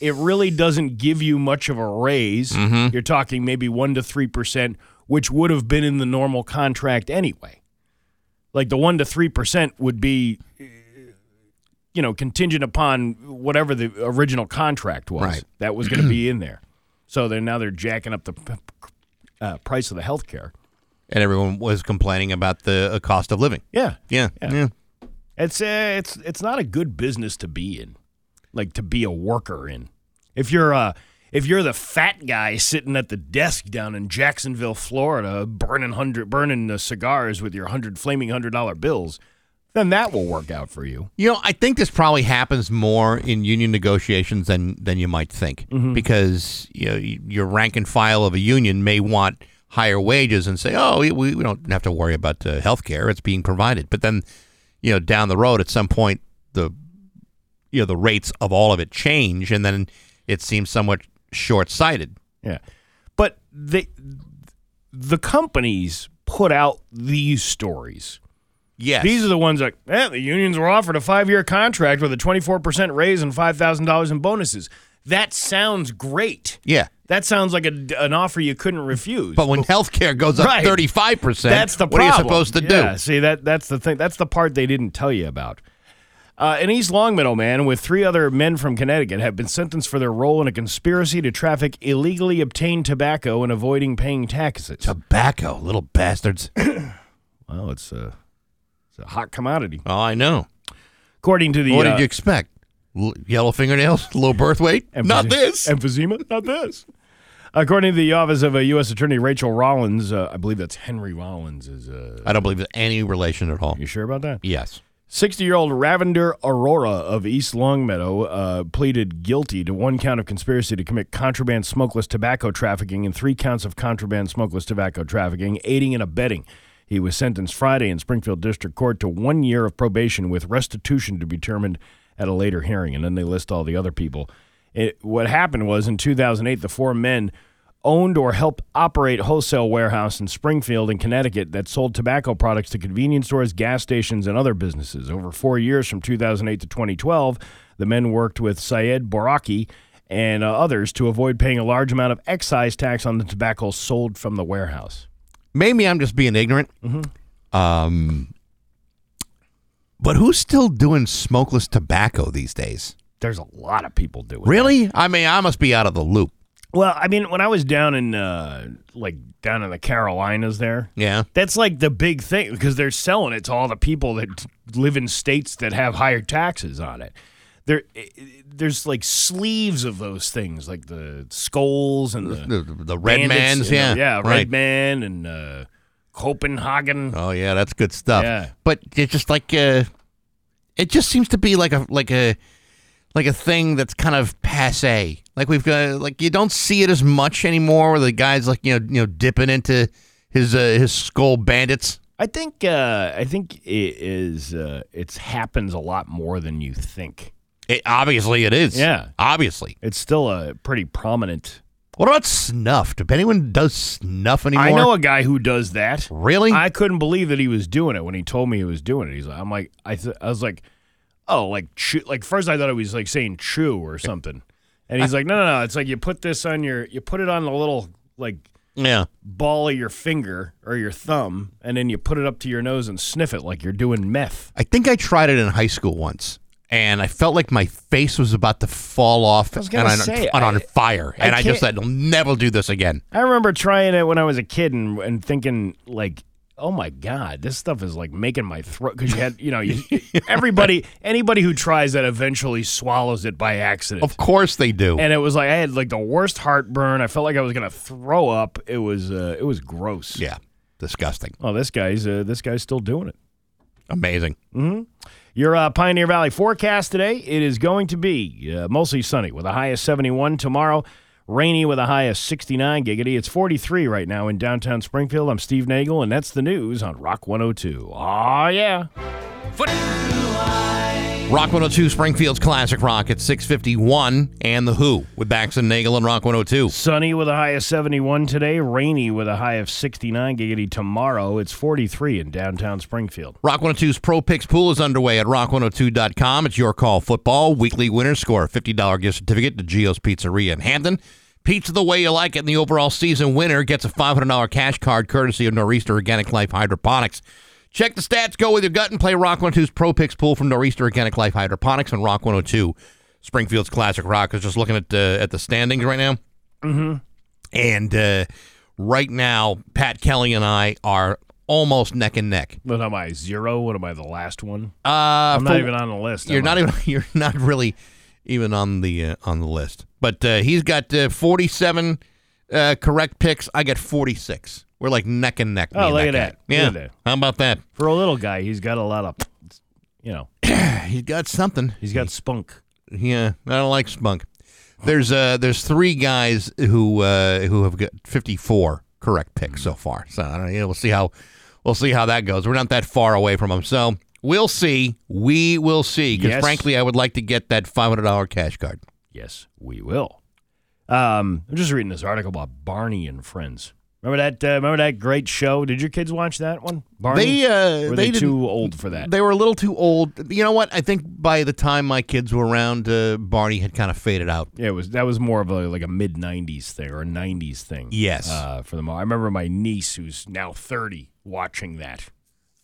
it really doesn't give you much of a raise. You're talking maybe one to three percent, which would have been in the normal contract anyway. Like the one to three percent would be you know, contingent upon whatever the original contract was Right. that was going to be in there. So then now they're jacking up the uh, price of the health care. And everyone was complaining about the uh, cost of living. Yeah, Yeah. Yeah. yeah. it's uh, it's it's not a good business to be in, like to be a worker in. If you're uh if you're the fat guy sitting at the desk down in Jacksonville, Florida, burning hundred burning the cigars with your hundred flaming hundred dollar bills, then that will work out for you. You know, I think this probably happens more in union negotiations than than you might think, because you know your rank and file of a union may want higher wages and say, "Oh, we, we don't have to worry about uh, health care; it's being provided." But then, you know, down the road, at some point, the you know the rates of all of it change, and then it seems somewhat short sighted. Yeah. But the, the companies put out these stories. Yes, These are the ones like, eh, the unions were offered a five year contract with a 24% raise and $5,000 in bonuses. That sounds great. yeah. That sounds like a, an offer you couldn't refuse. But when health care goes up Right. thirty five percent, that's the what problem. are you supposed to Yeah, do? see that that's the thing. That's the part they didn't tell you about. Uh, an East Longmeadow man with three other men from Connecticut have been sentenced for their role in a conspiracy to traffic illegally obtained tobacco and avoiding paying taxes. Tobacco, little bastards. Well, it's a, it's a hot commodity. oh, I know. According to the What uh, did you expect? L- yellow fingernails, low birth weight? Not this. emphysema, not this. According to the office of uh, U.S. Attorney Rachael Rollins, uh, I believe that's Henry Rollins. Is uh, I don't believe there's any relation at all. you sure about that? Yes. 60 year old Ravender Aurora of East Longmeadow uh, pleaded guilty to one count of conspiracy to commit contraband smokeless tobacco trafficking and three counts of contraband smokeless tobacco trafficking, aiding and abetting. He was sentenced Friday in Springfield District Court to one year of probation with restitution to be determined at a later hearing. And then they list all the other people. It, what happened was in 2008, the four men owned or helped operate wholesale warehouse in Springfield in Connecticut that sold tobacco products to convenience stores, gas stations, and other businesses. Over four years, from 2008 to 2012, the men worked with Syed Boraki and uh, others to avoid paying a large amount of excise tax on the tobacco sold from the warehouse. Maybe I'm just being ignorant. Mm-hmm. Um, but who's still doing smokeless tobacco these days? There's a lot of people doing it. Really? I mean, I must be out of the loop. Well, I mean, when I was down in uh, like down in the Carolinas, there, Yeah. That's like the big thing because they're selling it to all the people that live in states that have higher taxes on it. There, there's like sleeves of those things, like the skulls and the, The, the red man's, yeah. the- yeah, right. red man and uh, Copenhagen. Oh yeah, that's good stuff. Yeah. But it's just like uh it just seems to be like a like a like a thing that's kind of passe. Like we've got like you don't see it as much anymore where the guys like you know you know dipping into his uh, his Skoal Bandits. I think, uh, I think it is. Uh, it happens a lot more than you think. It, obviously it is. Yeah. Obviously. It's still a pretty prominent. What about snuff? Do anyone does snuff anymore? I know a guy who does that. Really? I couldn't believe that he was doing it when he told me he was doing it. He's like, I'm like, I, th- I was like, "Oh, like chew." Like first, I thought it was like saying "chew" or something, and he's like, "No, no, no. It's like you put this on your, you put it on the little like Yeah. ball of your finger or your thumb, and then you put it up to your nose and sniff it like you're doing meth." I think I tried it in high school once, and I felt like my face was about to fall off was and on, say, and on I- fire. And I, just said, I'll never do this again. I remember trying it when I was a kid and, and thinking like, "Oh my god, this stuff is like making my throat." Because you had, you know, you, everybody, anybody who tries that eventually swallows it by accident. Of course they do. and it was like I had like the worst heartburn. I felt like I was gonna throw up. It was, uh, it was gross. yeah. Disgusting. Oh, this guy's, uh, this guy's still doing it. Amazing. Mm-hmm. Your uh, Pioneer Valley forecast today, it is going to be uh, mostly sunny with a high of 71 tomorrow, rainy with a high of 69 giggity. It's 43 right now in downtown Springfield. I'm Steve Nagel, and that's the news on Rock 102. Aw, yeah. Rock 102 Springfield's Classic Rock at 651 and The Who with Bax and Nagel and Rock 102. Sunny with a high of 71 today, rainy with a high of 69 giggity tomorrow. It's 43 in downtown Springfield. Rock 102's Pro Picks Pool is underway at rock102.com. It's your call football. Weekly winners score a $50 gift certificate to Geo's Pizzeria in Hampden. Pizza the way you like it, and the overall season winner gets a $500 cash card courtesy of Nor'easter Organic Life Hydroponics. Check the stats, go with your gut, and play Rock 102's Pro Picks Pool from Nor'easter Organic Life Hydroponics and Rock 102. Springfield's Classic Rock is just looking at, uh, at the standings right now. Mm-hmm. And uh, right now, Pat Kelly and I are almost neck and neck. What am I, zero? What am I, the last one? Uh, I'm not even on the list. You're not I? even. You're not really even on the uh, on the list. But uh, he's got uh, 47 uh, correct picks. I got 46. We're like neck and neck. Oh, look at that. Look Yeah. at that. How about that? For a little guy, he's got a lot of, you know, He's got something. he's got spunk. Yeah, I don't like spunk. There's uh there's three guys who uh who have got 54 correct picks so far. So I don't know, know, we'll see how we'll see how that goes. We're not that far away from them. So we'll see. We will see. Because Yes. frankly, I would like to get that $500 cash card. Yes, we will. Um, I'm just reading this article about Barney and Friends. Remember that? Uh, remember that great show? Did your kids watch that one? Barney. They uh, Were they, they, too old for that? They were a little too old. You know what? I think by the time my kids were around, uh, Barney had kind of faded out. yeah, it was. That was more of a like a mid '90s thing or a '90s thing. Yes. Uh, for the all. I remember my niece, who's now 30, watching that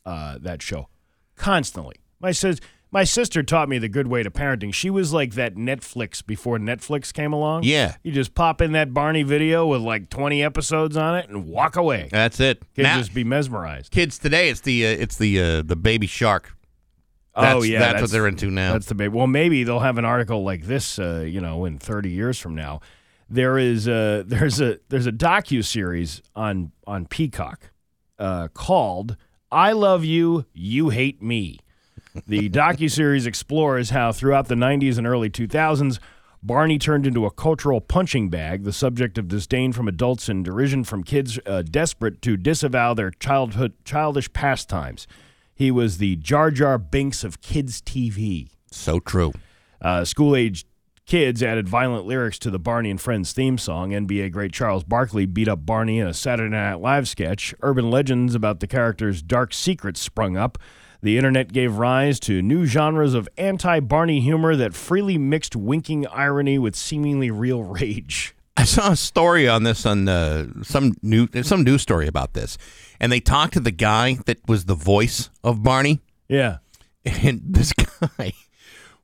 uh, that show constantly. My sis, my sister taught me the good way to parenting. She was like that Netflix before Netflix came along. Yeah. You just pop in that Barney video with like 20 episodes on it and walk away. That's it. Kids Now- just be mesmerized. kids today, it's the uh, it's the uh, the baby shark. oh That's- yeah, that's what they're into now. That's the big. Well, maybe they'll have an article like this. Uh, you know, in 30 years from now, there is a there's a there's a docu series on on Peacock uh, called "I Love You, You Hate Me." The docu series explores how throughout the 90s and early 2000s. Barney turned into a cultural punching bag, the subject of disdain from adults and derision from kids uh, desperate to disavow their childhood childish pastimes. He was the Jar Jar Binks of kids' TV. So true. Uh, School age kids added violent lyrics to the Barney and Friends theme song. NBA great Charles Barkley beat up Barney in a Saturday Night Live sketch. Urban legends about the character's dark secrets sprung up. The internet gave rise to new genres of anti Barney humor that freely mixed winking irony with seemingly real rage. I saw a story on this on uh, some new some news story about this, and they talked to the guy that was the voice of Barney, Yeah. and this guy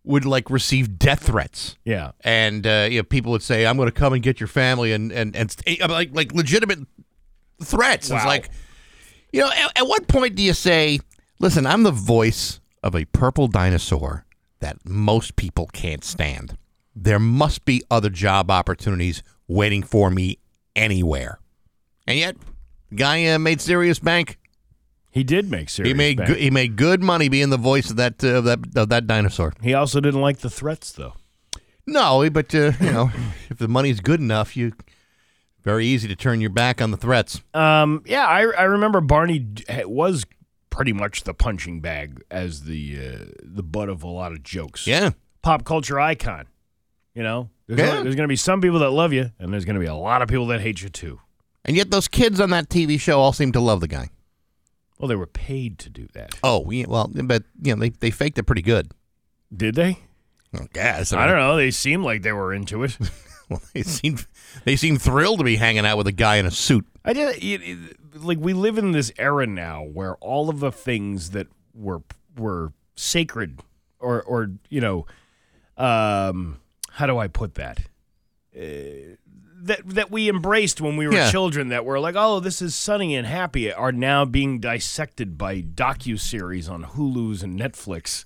would like receive death threats. Yeah. and uh, you know, people would say, "I'm going to come and get your family," and and and uh, like like legitimate threats. It's like, you know, at, at what point do you say, "Listen, I'm the voice of a purple dinosaur that most people can't stand. There must be other job opportunities waiting for me anywhere," and yet, guy uh, made serious bank. He did make serious. he made bank. good, he made good money being the voice of that uh, of that of that dinosaur. He also didn't like the threats, though. No, but uh, you know, if the money's good enough, you very easy to turn your back on the threats. Um, yeah, I, I remember Barney was pretty much the punching bag as the uh, the butt of a lot of jokes. Yeah, pop culture icon. You know, there's, Yeah. there's going to be some people that love you, and there's going to be a lot of people that hate you too. and yet those kids on that TV show all seem to love the guy. Well, they were paid to do that. Oh, yeah, well, but you know, they they faked it pretty good. Did they? I guess. I don't know. They seemed like they were into it. Well, they seem they seem thrilled to be hanging out with a guy in a suit. I it, it- like we live in this era now where all of the things that were were sacred or or you know um how do I put that uh, that that we embraced when we were Yeah. children that were like oh this is sunny and happy are now being dissected by docu series on Hulu's and Netflix.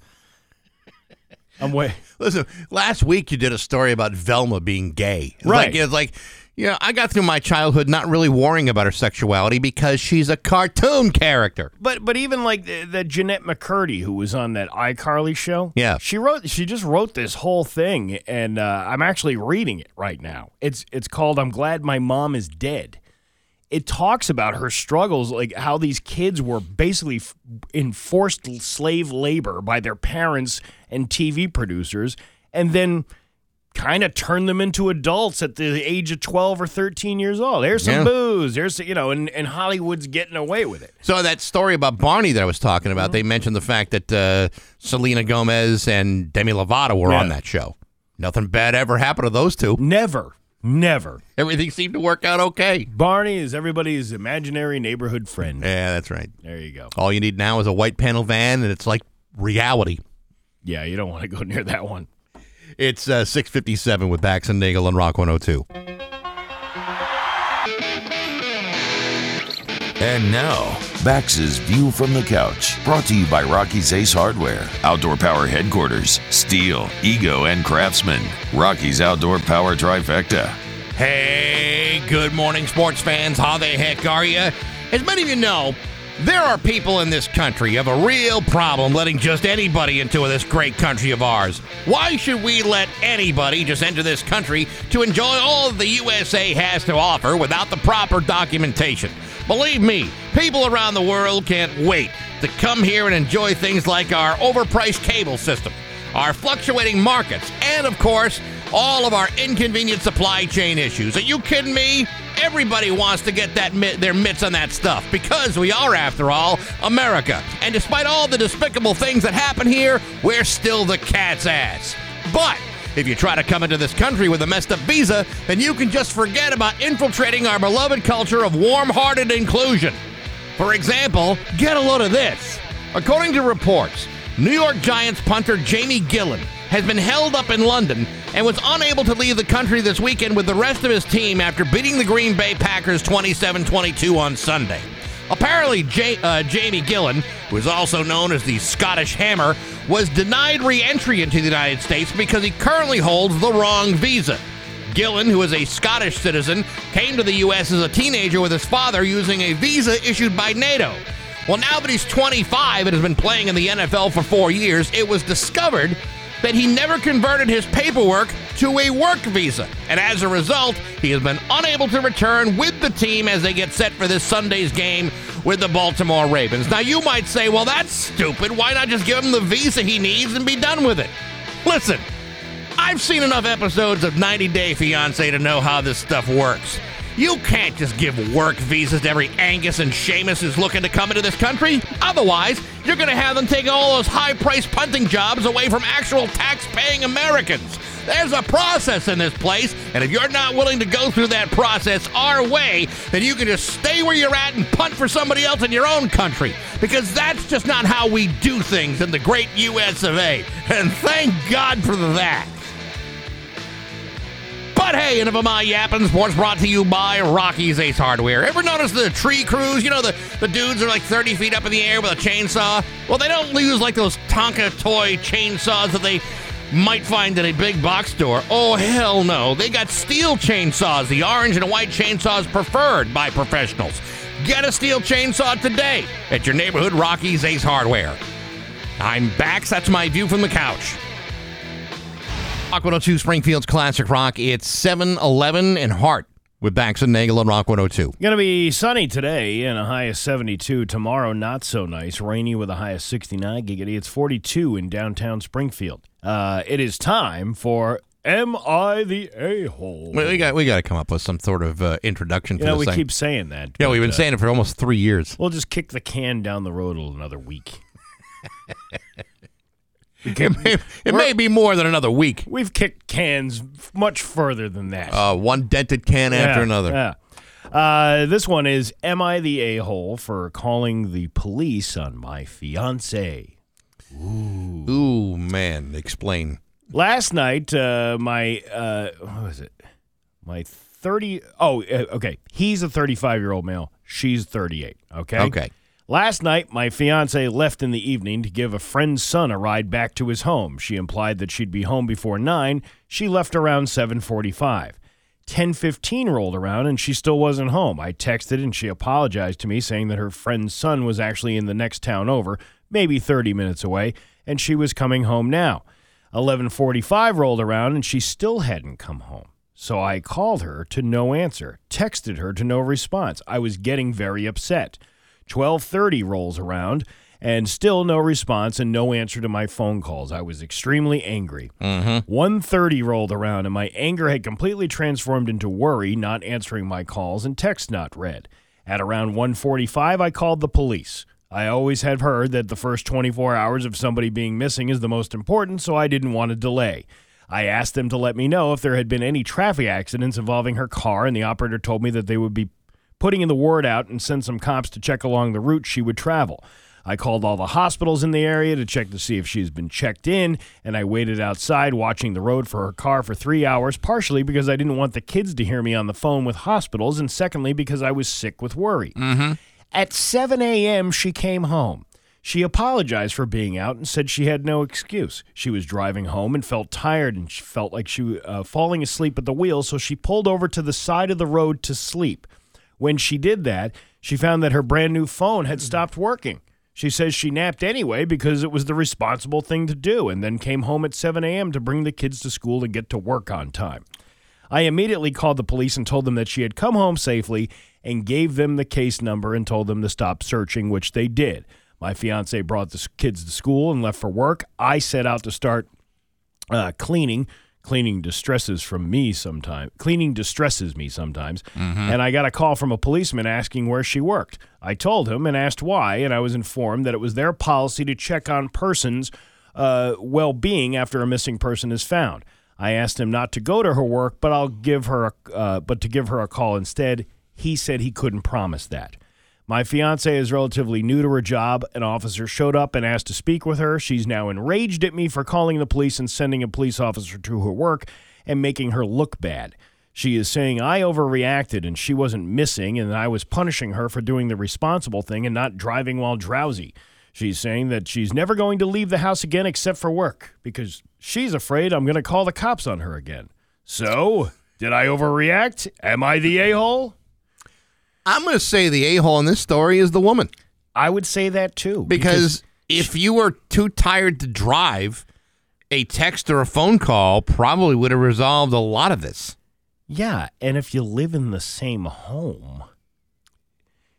I'm way Listen, last week you did a story about Velma being gay. Right. Like, it's like, you know, I got through my childhood not really worrying about her sexuality because she's a cartoon character. But but even like the, the Jennette McCurdy who was on that iCarly show, Yeah. she wrote she just wrote this whole thing, and uh, I'm actually reading it right now. It's it's called "I'm Glad My Mom Is Dead." It talks about her struggles, like how these kids were basically f- enforced slave labor by their parents and TV producers, and then kind of turn them into adults at the age of 12 or 13 years old. There's some Yeah. booze. There's, you know, and, and Hollywood's getting away with it. So that story about Barney that I was talking about, they mentioned the fact that uh, Selena Gomez and Demi Lovato were on that show. Nothing bad ever happened to those two. Never, never. Everything seemed to work out okay. Barney is everybody's imaginary neighborhood friend. Yeah, that's right. There you go. All you need now is a white panel van, and it's like reality. Yeah, you don't want to go near that one. It's uh, 657 with Bax and Nagel on Rock 102. And now, Bax's View from the Couch, brought to you by Rocky's Ace Hardware, Outdoor Power Headquarters, Stihl, Ego, and Craftsman. Rocky's Outdoor Power Trifecta. Hey, good morning, sports fans. How the heck are you? As many of you know, there are people in this country who have a real problem letting just anybody into this great country of ours. Why should we let anybody just enter this country to enjoy all the USA has to offer without the proper documentation? Believe me, people around the world can't wait to come here and enjoy things like our overpriced cable system, our fluctuating markets, and of course, all of our inconvenient supply chain issues. Are you kidding me? Everybody wants to get that mit- their mitts on that stuff because we are, after all, America. And despite all the despicable things that happen here, we're still the cat's ass. But if you try to come into this country with a messed up visa, then you can just forget about infiltrating our beloved culture of warm hearted inclusion. For example, get a load of this. According to reports, New York Giants punter Jamie Gillan has been held up in London and was unable to leave the country this weekend with the rest of his team after beating the Green Bay Packers 27 22 on Sunday. Apparently, uh, Jamie Gillan, who is also known as the Scottish Hammer, was denied re entry into the United States because he currently holds the wrong visa. Gillan, who is a Scottish citizen, came to the U.S. as a teenager with his father using a visa issued by NATO. Well, now that he's 25 and has been playing in the NFL for four years, it was discovered that he never converted his paperwork to a work visa. And as a result, he has been unable to return with the team as they get set for this Sunday's game with the Baltimore Ravens. Now, you might say, well, that's stupid. Why not just give him the visa he needs and be done with it? Listen, I've seen enough episodes of 90 Day Fiancé to know how this stuff works. You can't just give work visas to every Angus and Seamus who's looking to come into this country. Otherwise, you're going to have them taking all those high priced punting jobs away from actual tax paying Americans. There's a process in this place, and if you're not willing to go through that process our way, then you can just stay where you're at and punt for somebody else in your own country. Because that's just not how we do things in the great US of A. And thank God for that. But hey, enough of my yapping. Sports brought to you by Rocky's Ace Hardware. Ever notice the tree crews? You know, the, the dudes are like 30 feet up in the air with a chainsaw? Well, they don't use like those Tonka toy chainsaws that they might find in a big box store. Oh, hell no. They got Stihl chainsaws. The orange and white chainsaws preferred by professionals. Get a Stihl chainsaw today at your neighborhood Rocky's Ace Hardware. I'm Bax. That's my view from the couch. Rock 102 Springfield's Classic Rock. It's 7 11 and Hart with Bax and Nagel on Rock 102. Going to be sunny today and a high of 72. Tomorrow, not so nice. Rainy with a high of 69. Giggity, it's 42 in downtown Springfield. Uh, it is time for Am I the A-hole? We, we got we got to come up with some sort of uh, introduction for know, we thing. keep saying that. yeah, but, we've been uh, saying it for almost three years. We'll just kick the can down the road another week. It may, it may be more than another week. We've kicked cans much further than that. Uh, one dented can after another. Yeah. Uh, this one is Am I the a hole for calling the police on my fiance? Ooh, man. Explain. Last night, uh, my, uh, what was it? My 30, oh, uh, okay. He's a 35 year old male. She's 38. Okay. Okay. Last night, my fiance left in the evening to give a friend's son a ride back to his home. She implied that she'd be home before 9. She left around 7:45. 10:15 rolled around and she still wasn't home. I texted and she apologized to me saying that her friend's son was actually in the next town over, maybe 30 minutes away, and she was coming home now. 11:45 rolled around and she still hadn't come home. So I called her to no answer, texted her to no response. I was getting very upset. 12:30 rolls around and still no response and no answer to my phone calls. I was extremely angry. Mm-hmm. 1:30 rolled around and my anger had completely transformed into worry, not answering my calls and text not read. At around 1:45 I called the police. I always have heard that the first 24 hours of somebody being missing is the most important, so I didn't want to delay. I asked them to let me know if there had been any traffic accidents involving her car, and the operator told me that they would be putting in the word out and send some cops to check along the route she would travel. I called all the hospitals in the area to check to see if she's been checked in, and I waited outside watching the road for her car for three hours, partially because I didn't want the kids to hear me on the phone with hospitals, and secondly because I was sick with worry. Mm-hmm. At 7 a.m., she came home. She apologized for being out and said she had no excuse. She was driving home and felt tired and she felt like she was uh, falling asleep at the wheel, so she pulled over to the side of the road to sleep. When she did that, she found that her brand new phone had stopped working. She says she napped anyway because it was the responsible thing to do and then came home at 7 a.m. to bring the kids to school and get to work on time. I immediately called the police and told them that she had come home safely and gave them the case number and told them to stop searching, which they did. My fiance brought the kids to school and left for work. I set out to start uh, cleaning. Cleaning distresses from me sometimes. Cleaning distresses me sometimes. And I got a call from a policeman asking where she worked. I told him and asked why, and I was informed that it was their policy to check on persons' uh, well-being after a missing person is found. I asked him not to go to her work, but I'll give her, a, uh, but to give her a call instead. He said he couldn't promise that. My fiance is relatively new to her job. An officer showed up and asked to speak with her. She's now enraged at me for calling the police and sending a police officer to her work and making her look bad. She is saying I overreacted and she wasn't missing and I was punishing her for doing the responsible thing and not driving while drowsy. She's saying that she's never going to leave the house again except for work because she's afraid I'm going to call the cops on her again. So, did I overreact? Am I the a hole? I'm going to say the a hole in this story is the woman. I would say that too. Because if you were too tired to drive, a text or a phone call probably would have resolved a lot of this. yeah, and if you live in the same home,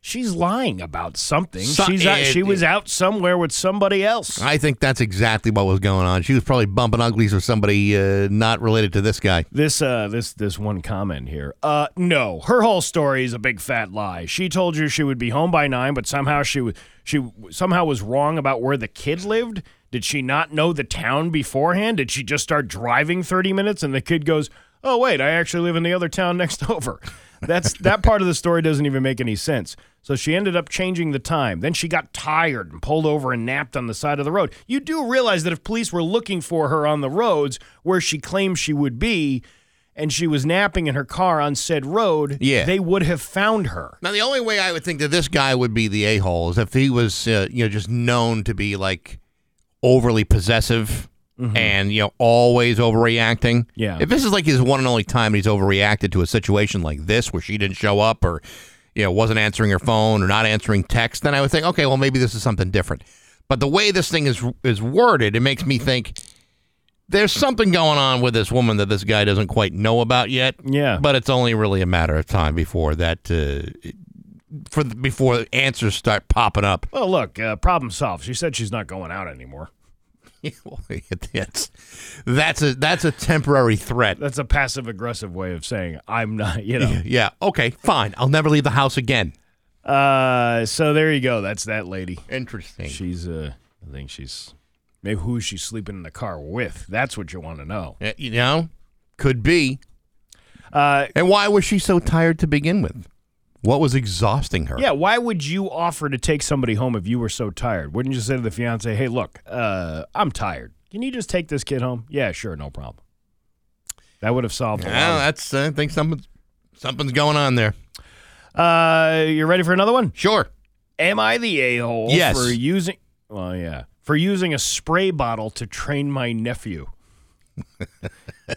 she's lying about something. So- she's out, she was out somewhere with somebody else. I think that's exactly what was going on. She was probably bumping uglies with somebody uh, not related to this guy. This uh this this one comment here. Uh no, her whole story is a big fat lie. She told you she would be home by 9, but somehow she was she somehow was wrong about where the kid lived. Did she not know the town beforehand? Did she just start driving 30 minutes and the kid goes, "Oh wait, I actually live in the other town next over." That's that part of the story doesn't even make any sense. So she ended up changing the time. Then she got tired and pulled over and napped on the side of the road. You do realize that if police were looking for her on the roads where she claimed she would be, and she was napping in her car on said road, Yeah. they would have found her. Now, the only way I would think that this guy would be the a hole is if he was, uh, you know, just known to be like overly possessive and you know always overreacting. Yeah. If this is like his one and only time he's overreacted to a situation like this where she didn't show up or you know wasn't answering her phone or not answering text, then I would think, okay, well maybe this is something different. But the way this thing is is worded, it makes me think there's something going on with this woman that this guy doesn't quite know about yet. Yeah. But it's only really a matter of time before that uh, for the, before answers start popping up. Well, look, uh, problem solved. She said she's not going out anymore. It's, that's a that's a temporary threat. That's a passive aggressive way of saying I'm not, you know. Yeah. Okay. Fine. I'll never leave the house again. Uh, so there you go. That's that lady. Interesting. She's uh, I think she's Maybe who is she sleeping in the car with? That's what you want to know. Uh, You know, could be. Uh, And why was she so tired to begin with? What was exhausting her? yeah, why would you offer to take somebody home if you were so tired? Wouldn't you say to the fiance, "Hey, look, uh, I'm tired. Can you just take this kid home?" Yeah, sure, no problem. That would have solved a Well, that's. I think something's something's going on there. Uh, you ready for another one? Sure. Am I the a hole Yes. for using? Well, yeah, for using a spray bottle to train my nephew.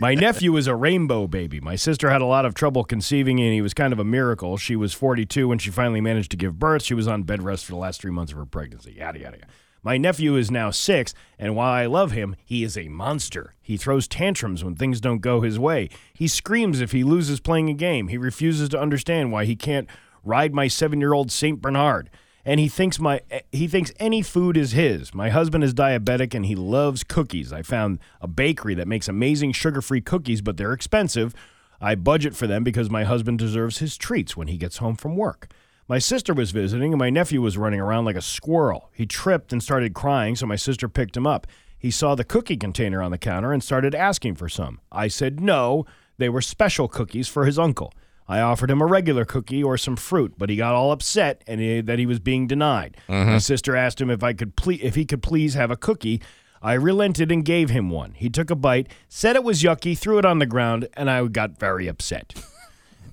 My nephew is a rainbow baby. My sister had a lot of trouble conceiving, and he was kind of a miracle. She was 42 when she finally managed to give birth. She was on bed rest for the last three months of her pregnancy. Yada yada yada. My nephew is now six, and while I love him, he is a monster. He throws tantrums when things don't go his way. He screams if he loses playing a game. He refuses to understand why he can't ride my seven-year-old Saint Bernard. And he thinks my he thinks any food is his. My husband is diabetic and he loves cookies. I found a bakery that makes amazing sugar-free cookies, but they're expensive. I budget for them because my husband deserves his treats when he gets home from work. My sister was visiting and my nephew was running around like a squirrel. He tripped and started crying, so my sister picked him up. He saw the cookie container on the counter and started asking for some. I said no, they were special cookies for his uncle. I offered him a regular cookie or some fruit, but he got all upset and he, that he was being denied. My mm-hmm. sister asked him if I could ple- if he could please have a cookie. I relented and gave him one. He took a bite, said it was yucky, threw it on the ground, and I got very upset.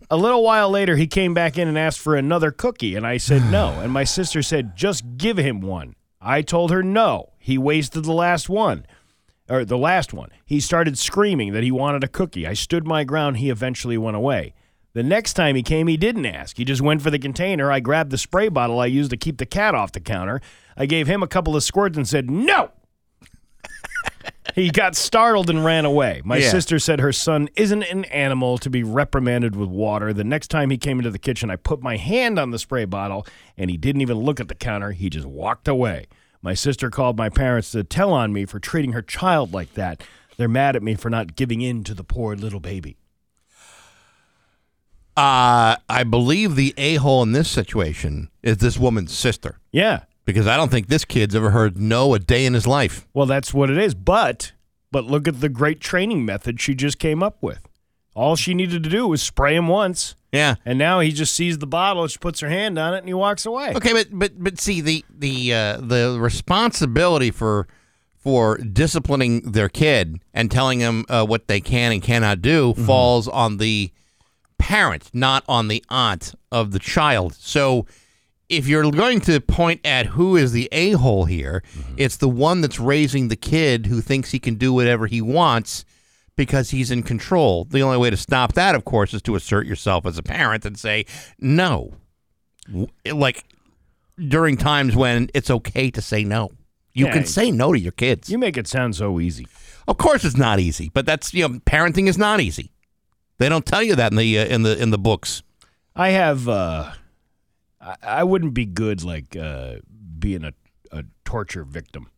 A little while later, he came back in and asked for another cookie, and I said no. And my sister said, just give him one. I told her no. He wasted the last one, or the last one. He started screaming that he wanted a cookie. I stood my ground. He eventually went away. The next time he came, he didn't ask. He just went for the container. I grabbed the spray bottle I used to keep the cat off the counter. I gave him a couple of squirts and said, no. He got startled and ran away. My Yeah. sister said her son isn't an animal to be reprimanded with water. The next time he came into the kitchen, I put my hand on the spray bottle and he didn't even look at the counter. He just walked away. My sister called my parents to tell on me for treating her child like that. They're mad at me for not giving in to the poor little baby. Uh, I believe the a hole in this situation is this woman's sister Yeah. because I don't think this kid's ever heard no a day in his life. Well, that's what it is. But but look at the great training method she just came up with. All she needed to do was spray him once, Yeah. and now he just sees the bottle, she puts her hand on it, and he walks away. Okay, but but but see the the uh, the responsibility for for disciplining their kid and telling them uh, what they can and cannot do falls on the parent, not on the aunt of the child. So if you're going to point at who is the a hole here, mm-hmm. it's the one that's raising the kid who thinks he can do whatever he wants because he's in control. The only way to stop that, of course, is to assert yourself as a parent and say, no. Like during times when it's okay to say no. You Yeah. can say no to your kids. You make it sound so easy. Of course, it's not easy, but that's you know, parenting is not easy. They don't tell you that in the uh, in the in the books. I have. uh I, I wouldn't be good like uh being a, a torture victim.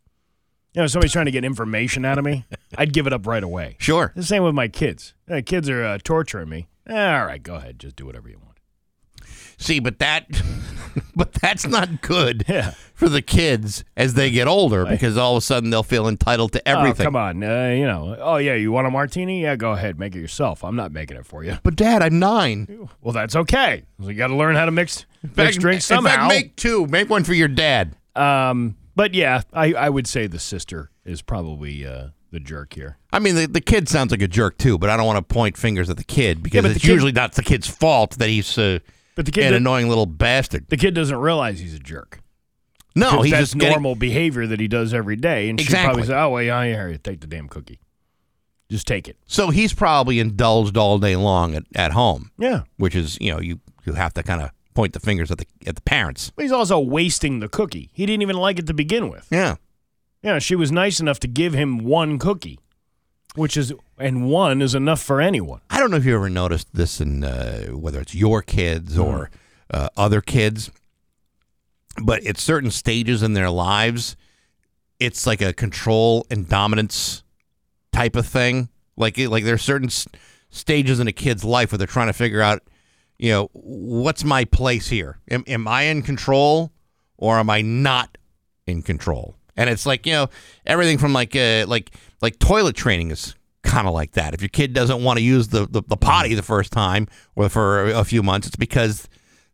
You know, somebody's trying to get information out of me. I'd give it up right away. Sure. The same with my kids. Uh, kids are uh, torturing me. Eh, all right, go ahead, just do whatever you want. See, but that but that's not good Yeah. for the kids as they get older because all of a sudden they'll feel entitled to everything. Oh, come on. Uh, you know. Oh yeah, you want a martini? Yeah, go ahead, make it yourself. I'm not making it for you. But dad, I'm 9. Well, that's okay. You got to learn how to mix mix fact- drinks In fact, make two. Make one for your dad. um, but yeah, I, I would say the sister is probably uh, the jerk here. I mean, the, the kid sounds like a jerk too, but I don't want to point fingers at the kid because the it's kid- usually not the kid's fault that he's uh, But the kid, an annoying little bastard. the kid doesn't realize he's a jerk. No, he's that's just getting- normal behavior that he does every day. And she Exactly. probably said, "Oh well, yeah, yeah, take the damn cookie. Just take it." so he's probably indulged all day long at, at home, Yeah. which is you know you you have to kind of point the fingers at the at the parents. But he's also wasting the cookie. He didn't even like it to begin with. Yeah. Yeah, she was nice enough to give him one cookie, which is and one is enough for anyone. I don't know if you ever noticed this in uh, whether it's your kids or uh, other kids, but at certain stages in their lives, it's like a control and dominance type of thing. Like like there's certain s- stages in a kid's life where they're trying to figure out, you know, what's my place here? Am, am I in control or am I not in control? And it's like you know everything from like uh, like like toilet training is kind of like that. If your kid doesn't want to use the, the the potty the first time or for a few months, it's because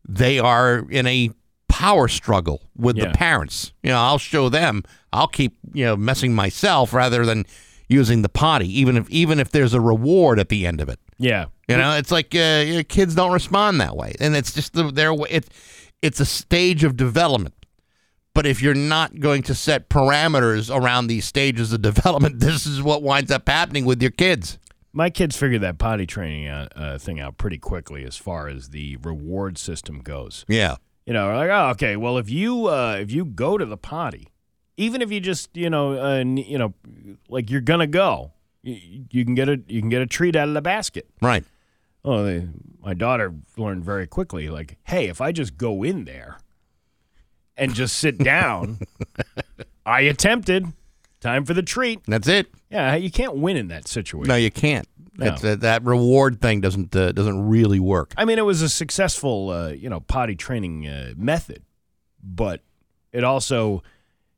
they are in a power struggle with Yeah. the parents. You know, I'll show them. I'll keep you know messing myself rather than using the potty, even if even if there's a reward at the end of it. Yeah. You know, it's like uh, kids don't respond that way, and it's just the, their way. It's it's a stage of development. But if you're not going to set parameters around these stages of development, this is what winds up happening with your kids. My kids figured that potty training uh, uh, thing out pretty quickly as far as the reward system goes. Yeah, You know, like, oh, okay, well, if you uh, if you go to the potty, even if you just you know uh, you know like you're gonna go, you, you can get a you can get a treat out of the basket. right. Oh, they, my daughter learned very quickly, like, hey, if I just go in there and just sit down, I attempted. Time for the treat. That's it. Yeah, you can't win in that situation. No, you can't. No. Uh, that reward thing doesn't uh, doesn't really work. I mean, it was a successful, uh, you know, potty training uh, method, but it also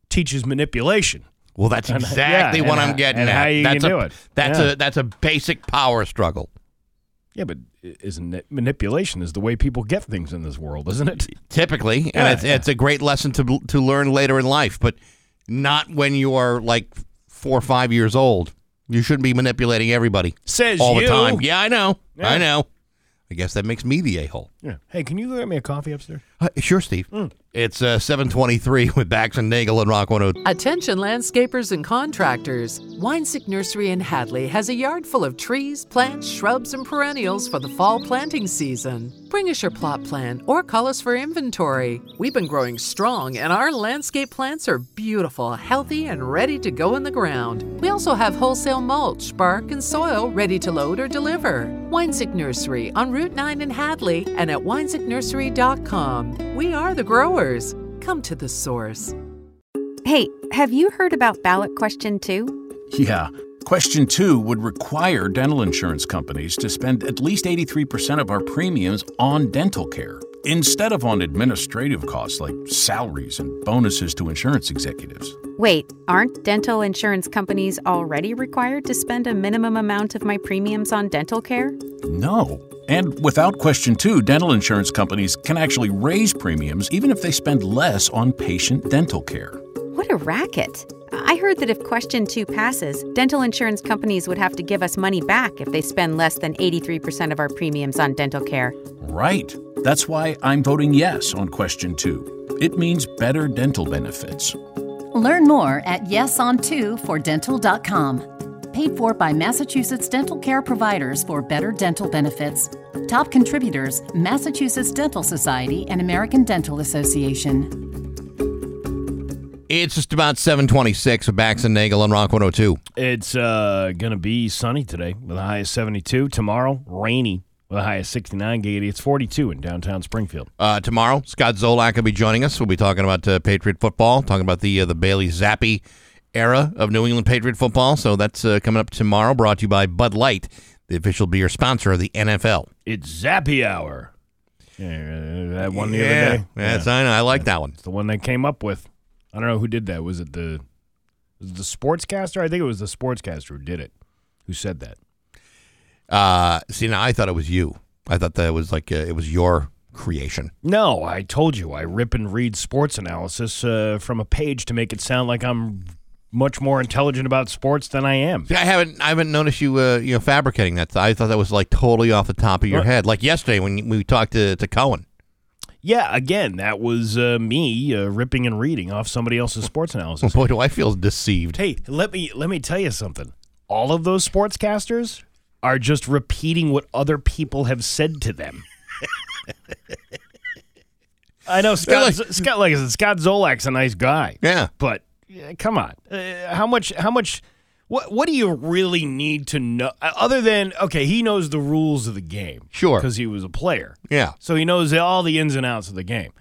teaches manipulation. Well, that's And- exactly yeah, what and I'm getting and at. how you that's can a, do it. That's Yeah. a that's a basic power struggle. Yeah, but isn't it manipulation is the way people get things in this world, isn't it? typically, and it's yeah. it's a great lesson to to learn later in life, but not when you are like four or five years old. You shouldn't be manipulating everybody Says all you. the time. Yeah, I know. Yeah. I know. I guess that makes me the a hole. Yeah. Hey, can you get me a coffee upstairs? Uh, sure, Steve. It's uh, seven twenty three with Bax and Nagel and Rock One Hundred. Attention landscapers and contractors. Winesick Nursery in Hadley has a yard full of trees, plants, shrubs, and perennials for the fall planting season. Bring us your plot plan or call us for inventory. We've been growing strong and our landscape plants are beautiful, healthy, and ready to go in the ground. We also have wholesale mulch, bark, and soil ready to load or deliver. Winesick Nursery on Route 9 in Hadley and at winesicknursery.com. We are the growers. Come to the source. Hey, have you heard about ballot question two? Yeah. Question two would require dental insurance companies to spend at least 83% of our premiums on dental care instead of on administrative costs like salaries and bonuses to insurance executives. Wait, aren't dental insurance companies already required to spend a minimum amount of my premiums on dental care? No. And without question two, dental insurance companies can actually raise premiums even if they spend less on patient dental care. What a racket! I heard that if question two passes, dental insurance companies would have to give us money back if they spend less than 83% of our premiums on dental care. Right. That's why I'm voting yes on question two. It means better dental benefits. Learn more at yeson2fordental.com. Paid for by Massachusetts Dental Care Providers for better dental benefits. Top contributors Massachusetts Dental Society and American Dental Association. It's just about seven twenty six with Bax and Nagel and Rock One Hundred Two. It's uh, going to be sunny today with a high of 72. Tomorrow, rainy with a high of 69. Gaiety, it's 42 in downtown Springfield. Uh, tomorrow, Scott Zolak will be joining us. We'll be talking about uh, Patriot football, talking about the uh, the Bailey Zappe era of New England Patriot football. So that's uh, coming up tomorrow. Brought to you by Bud Light, the official beer sponsor of the NFL. It's Zappy Hour. Yeah, uh, that one the yeah, other day. Yes, I know. I like that one. It's the one they came up with. I don't know who did that. Was it the was it the sportscaster? I think it was the sportscaster who did it. Who said that? Uh, see, now I thought it was you. I thought that it was like uh, it was your creation. No, I told you I rip and read sports analysis uh, from a page to make it sound like I'm much more intelligent about sports than I am. See, I haven't I haven't noticed you uh, you know fabricating that. I thought that was like totally off the top of your What? head. Like yesterday when we talked to to Cohen. Yeah, again, that was uh, me uh, ripping and reading off somebody else's sports analysis. Boy, do I feel deceived. Hey, let me let me tell you something. All of those sportscasters are just repeating what other people have said to them. I know Scott. like- Scott, like I said, Scott Zolak's a nice guy. Yeah. but come on, uh, how much? How much? What What do you really need to know? uh, Other than okay, he knows the rules of the game. Sure. because he was a player. Yeah. So he knows all the ins and outs of the game.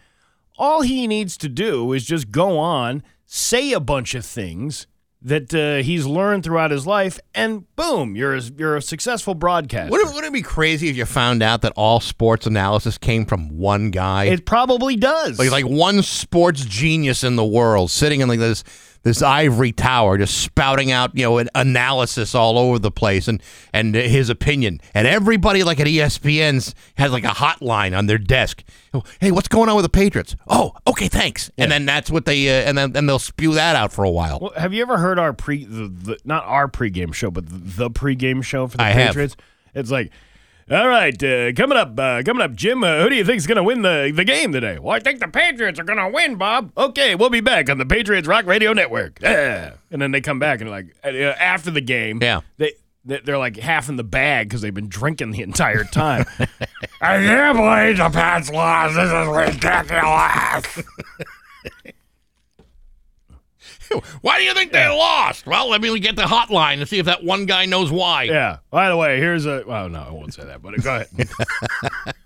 All he needs to do is just go on, say a bunch of things that uh, he's learned throughout his life, and boom, you're a, you're a successful broadcaster. Wouldn't, wouldn't it be crazy if you found out that all sports analysis came from one guy? it probably does. like like one sports genius in the world sitting in like this this ivory tower, just spouting out you know an analysis all over the place and and his opinion. And everybody like at ESPN's has like a hotline on their desk. Oh, Hey, what's going on with the Patriots? Oh, okay, thanks. And then that's what they uh, and then and they'll spew that out for a while. Well, have you ever heard our pre the, the not our pregame show, but the, the pregame show for the I have. Patriots? It's like, all right, uh, coming up, uh, coming up, Jim. Uh, who do you think is going to win the the game today? Well, I think the Patriots are going to win, Bob. Okay, we'll be back on the Patriots Rock Radio Network. Yeah. And then they come back and like uh, after the game, Yeah. they. they- They're like half in the bag because they've been drinking the entire time. I can't believe the Pats lost. This is ridiculous. Why do you think they lost? Well, let me get the hotline and see if that one guy knows why. Yeah. By the way, here's a. Well, no, I won't say that, but go ahead.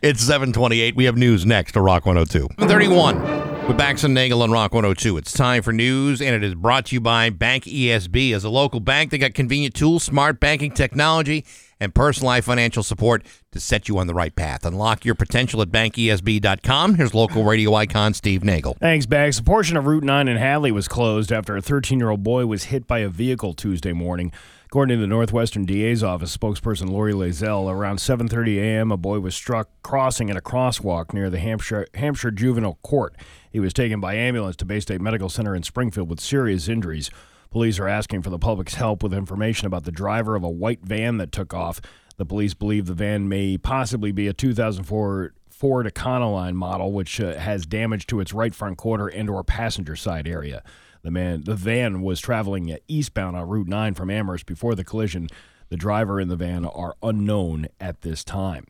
It's 728. We have news next to Rock 102. 31 with Bax and Nagel on Rock 102. It's time for news, and it is brought to you by Bank ESB. As a local bank, they got convenient tools, smart banking technology, and personalized financial support to set you on the right path. Unlock your potential at bankesb.com. Here's local radio icon Steve Nagel. Thanks, Bax. A portion of Route 9 in Hadley was closed after a 13 year old boy was hit by a vehicle Tuesday morning. According to the Northwestern DA's office spokesperson Laurie Loisel, around 7:30 a.m., a boy was struck crossing at a crosswalk near the Hampshire Hampshire Juvenile Court. He was taken by ambulance to Baystate Medical Center in Springfield with serious injuries. Police are asking for the public's help with information about the driver of a white van that took off. The police believe the van may possibly be a 2004 Ford Econoline model, which uh, has damage to its right front quarter and/or passenger side area. The man, the van was traveling uh, eastbound on Route 9 from Amherst before the collision. The driver and the van are unknown at this time.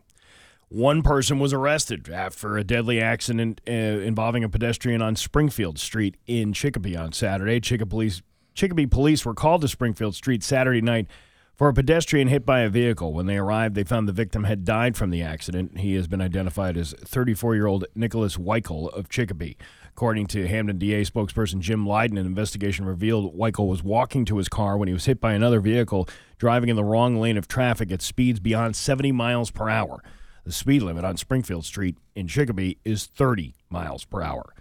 One person was arrested after a deadly accident uh, involving a pedestrian on Springfield Street in Chicopee on Saturday. Chicopee police, Chicopee police were called to Springfield Street Saturday night for a pedestrian hit by a vehicle. When they arrived, they found the victim had died from the accident. He has been identified as 34 year old Nicholas Weichel of Chicopee. According to Hampden DA spokesperson Jim Leydon, an investigation revealed Weichel was walking to his car when he was hit by another vehicle driving in the wrong lane of traffic at speeds beyond 70 miles per hour. The speed limit on Springfield Street in Chicopee is 30 miles per hour.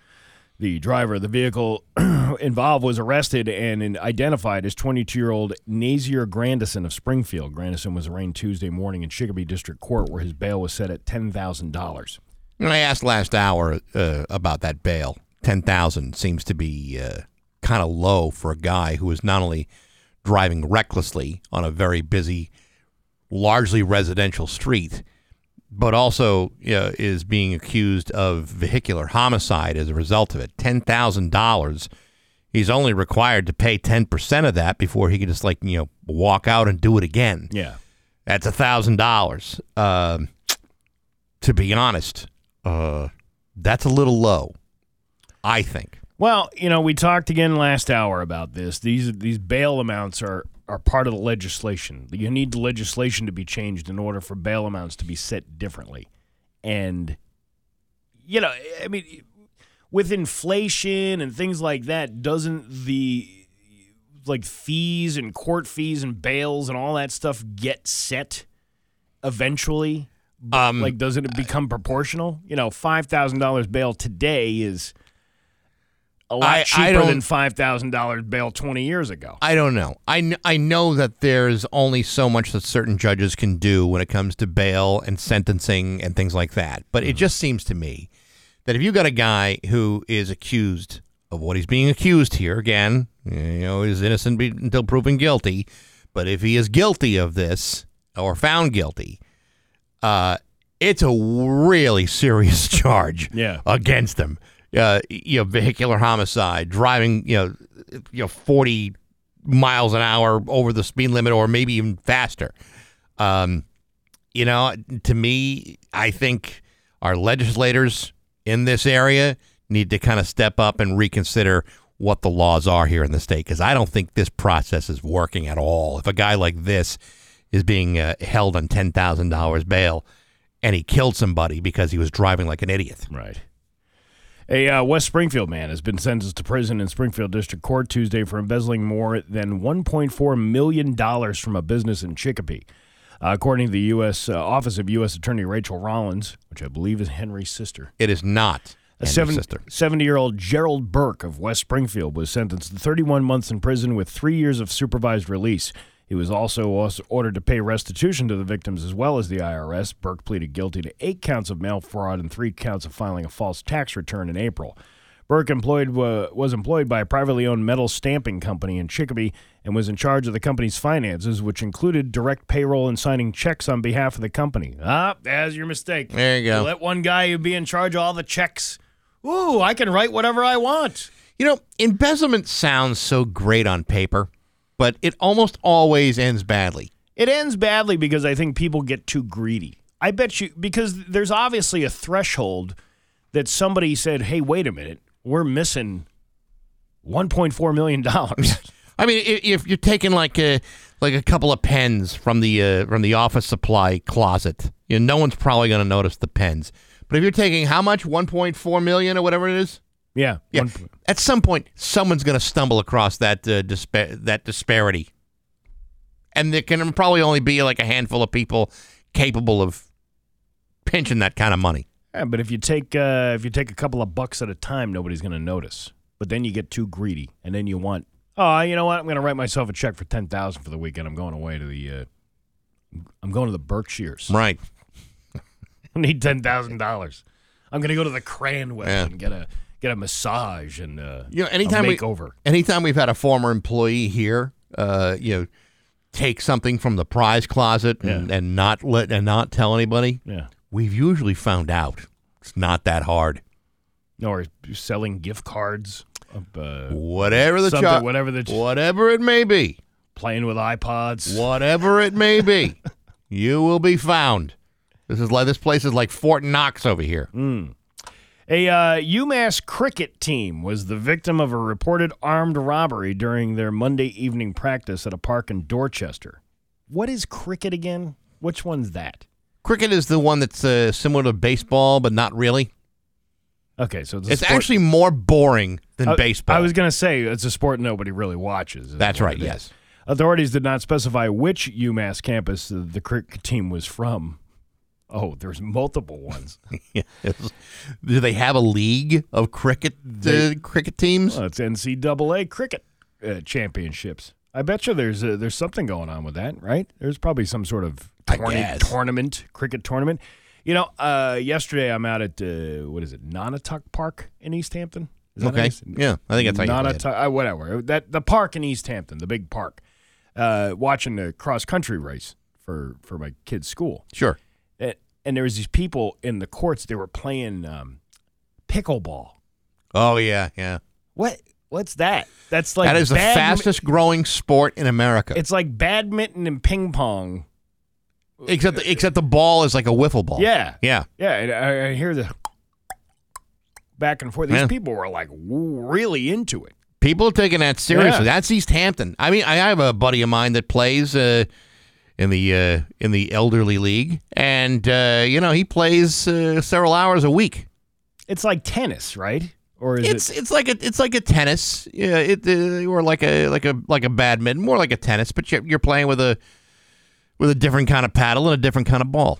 The driver of the vehicle involved was arrested and identified as 22 year old Nazier Grandison of Springfield. Grandison was arraigned Tuesday morning in Chicopee District Court, where his bail was set at $10,000. I asked last hour uh, about that bail. 10000 seems to be uh, kind of low for a guy who is not only driving recklessly on a very busy, largely residential street, but also uh, is being accused of vehicular homicide as a result of it. $10,000. He's only required to pay 10% of that before he can just, like, you know, walk out and do it again. Yeah. That's a thousand dollars. Um, To be honest, uh, that's a little low. I think. Well, you know, we talked again last hour about this. These these bail amounts are are part of the legislation. You need the legislation to be changed in order for bail amounts to be set differently. And you know, I mean with inflation and things like that, doesn't the like fees and court fees and bails and all that stuff get set eventually? Um, like doesn't it become proportional? You know, five thousand dollars bail today is a lot I- I cheaper don't- than five thousand dollars bail twenty years ago. I don't know. I, kn- I know that there's only so much that certain judges can do when it comes to bail and sentencing and things like that. But it just seems to me that if you got a guy who is accused of what he's being accused here, again, you know, is innocent be- until proven guilty. But if he is guilty of this or found guilty, uh, it's a really serious charge Yeah. against him. Uh, you know, vehicular homicide, driving, you know, you know, forty miles an hour over the speed limit, or maybe even faster. Um, you know, to me, I think our legislators in this area need to kind of step up and reconsider what the laws are here in the state because I don't think this process is working at all. If a guy like this is being uh, held on ten thousand dollars bail and he killed somebody because he was driving like an idiot, Right. A uh, West Springfield man has been sentenced to prison in Springfield District Court Tuesday for embezzling more than $1.4 million from a business in Chicopee. Uh, according to the U.S. Uh, Office of U.S. Attorney Rachael Rollins, which I believe is Henry's sister. it is not. A seven- sister. 70-year-old Gerald Burke of West Springfield was sentenced to 31 months in prison with three years of supervised release. He was also ordered to pay restitution to the victims as well as the IRS. Burke pleaded guilty to eight counts of mail fraud and three counts of filing a false tax return in April. Burke employed uh, was employed by a privately owned metal stamping company in Chicopee and was in charge of the company's finances, which included direct payroll and signing checks on behalf of the company. Ah, there's your mistake. There you go. let one guy be in charge of all the checks. Ooh, I can write whatever I want. You know, embezzlement sounds so great on paper, but it almost always ends badly. It ends badly because I think people get too greedy. I bet you because there's obviously a threshold that somebody said, "Hey, wait a minute, we're missing 1.4 million dollars." I mean, if you're taking like a like a couple of pens from the uh, from the office supply closet, you know, no one's probably going to notice the pens. But if you're taking how much, 1.4 million or whatever it is, yeah, yeah, one- at some point someone's going to stumble across that uh, dispa- that disparity, and there can probably only be like a handful of people capable of pinching that kind of money. Yeah, but if you take uh, if you take a couple of bucks at a time, nobody's going to notice. But then you get too greedy, and then you want, oh, you know what? I'm going to write myself a check for ten thousand for the weekend. I'm going away to the, uh, I'm going to the Berkshires. Right. I need ten thousand dollars. I'm going to go to the Cranwell Yeah. and get a get a massage and uh, You know, anytime we anytime we've had a former employee here, uh, you know, take something from the prize closet and, Yeah. and not let and not tell anybody, yeah, we've usually found out. It's not that hard. or selling gift cards, of, uh, Whatever the char- whatever the whatever it may be, playing with iPods. whatever it may be, you will be found. This is like this place is like Fort Knox over here. A uh, UMass cricket team was the victim of a reported armed robbery during their Monday evening practice at a park in Dorchester. What is cricket again? Which one's that? Cricket is the one that's uh, similar to baseball, but not really. Okay, so it's, It's actually more boring than I- baseball. I was going to say it's a sport nobody really watches. That's right. Yes. Authorities did not specify which UMass campus the cricket team was from. Oh, there's multiple ones. Yes. Do they have a league of cricket uh, cricket teams? Well, it's NCAA cricket uh, championships. I bet you there's uh there's something going on with that, right? There's probably some sort of tournament, cricket tournament. You know, uh, yesterday I'm out at uh, what is it, Nonotuck Park in Easthampton. Is that Okay. nice? Yeah, I think that's how you. Nonotuck, uh, whatever. That the park in Easthampton, the big park. Uh, watching the cross country race for for my kid's school, Sure. And, there was these people in the courts. They were playing um, pickleball. Oh yeah, yeah. What? What's that? That's like that is the fastest growing sport in America. It's like badminton and ping pong. except the, except the ball is like a wiffle ball. Yeah, Yeah. yeah. And I, I hear the back and forth. These Yeah. people were like really into it. People are taking that seriously. Yeah. That's Easthampton. I mean, I have a buddy of mine that plays uh, in the uh, in the elderly league, and uh, you know he plays uh, several hours a week. It's like tennis, right? Or is It's it? it's like a it's like a tennis, yeah, it uh, or like a like a like a badminton, more like a tennis, but you're, you're playing with a with a different kind of paddle and a different kind of ball.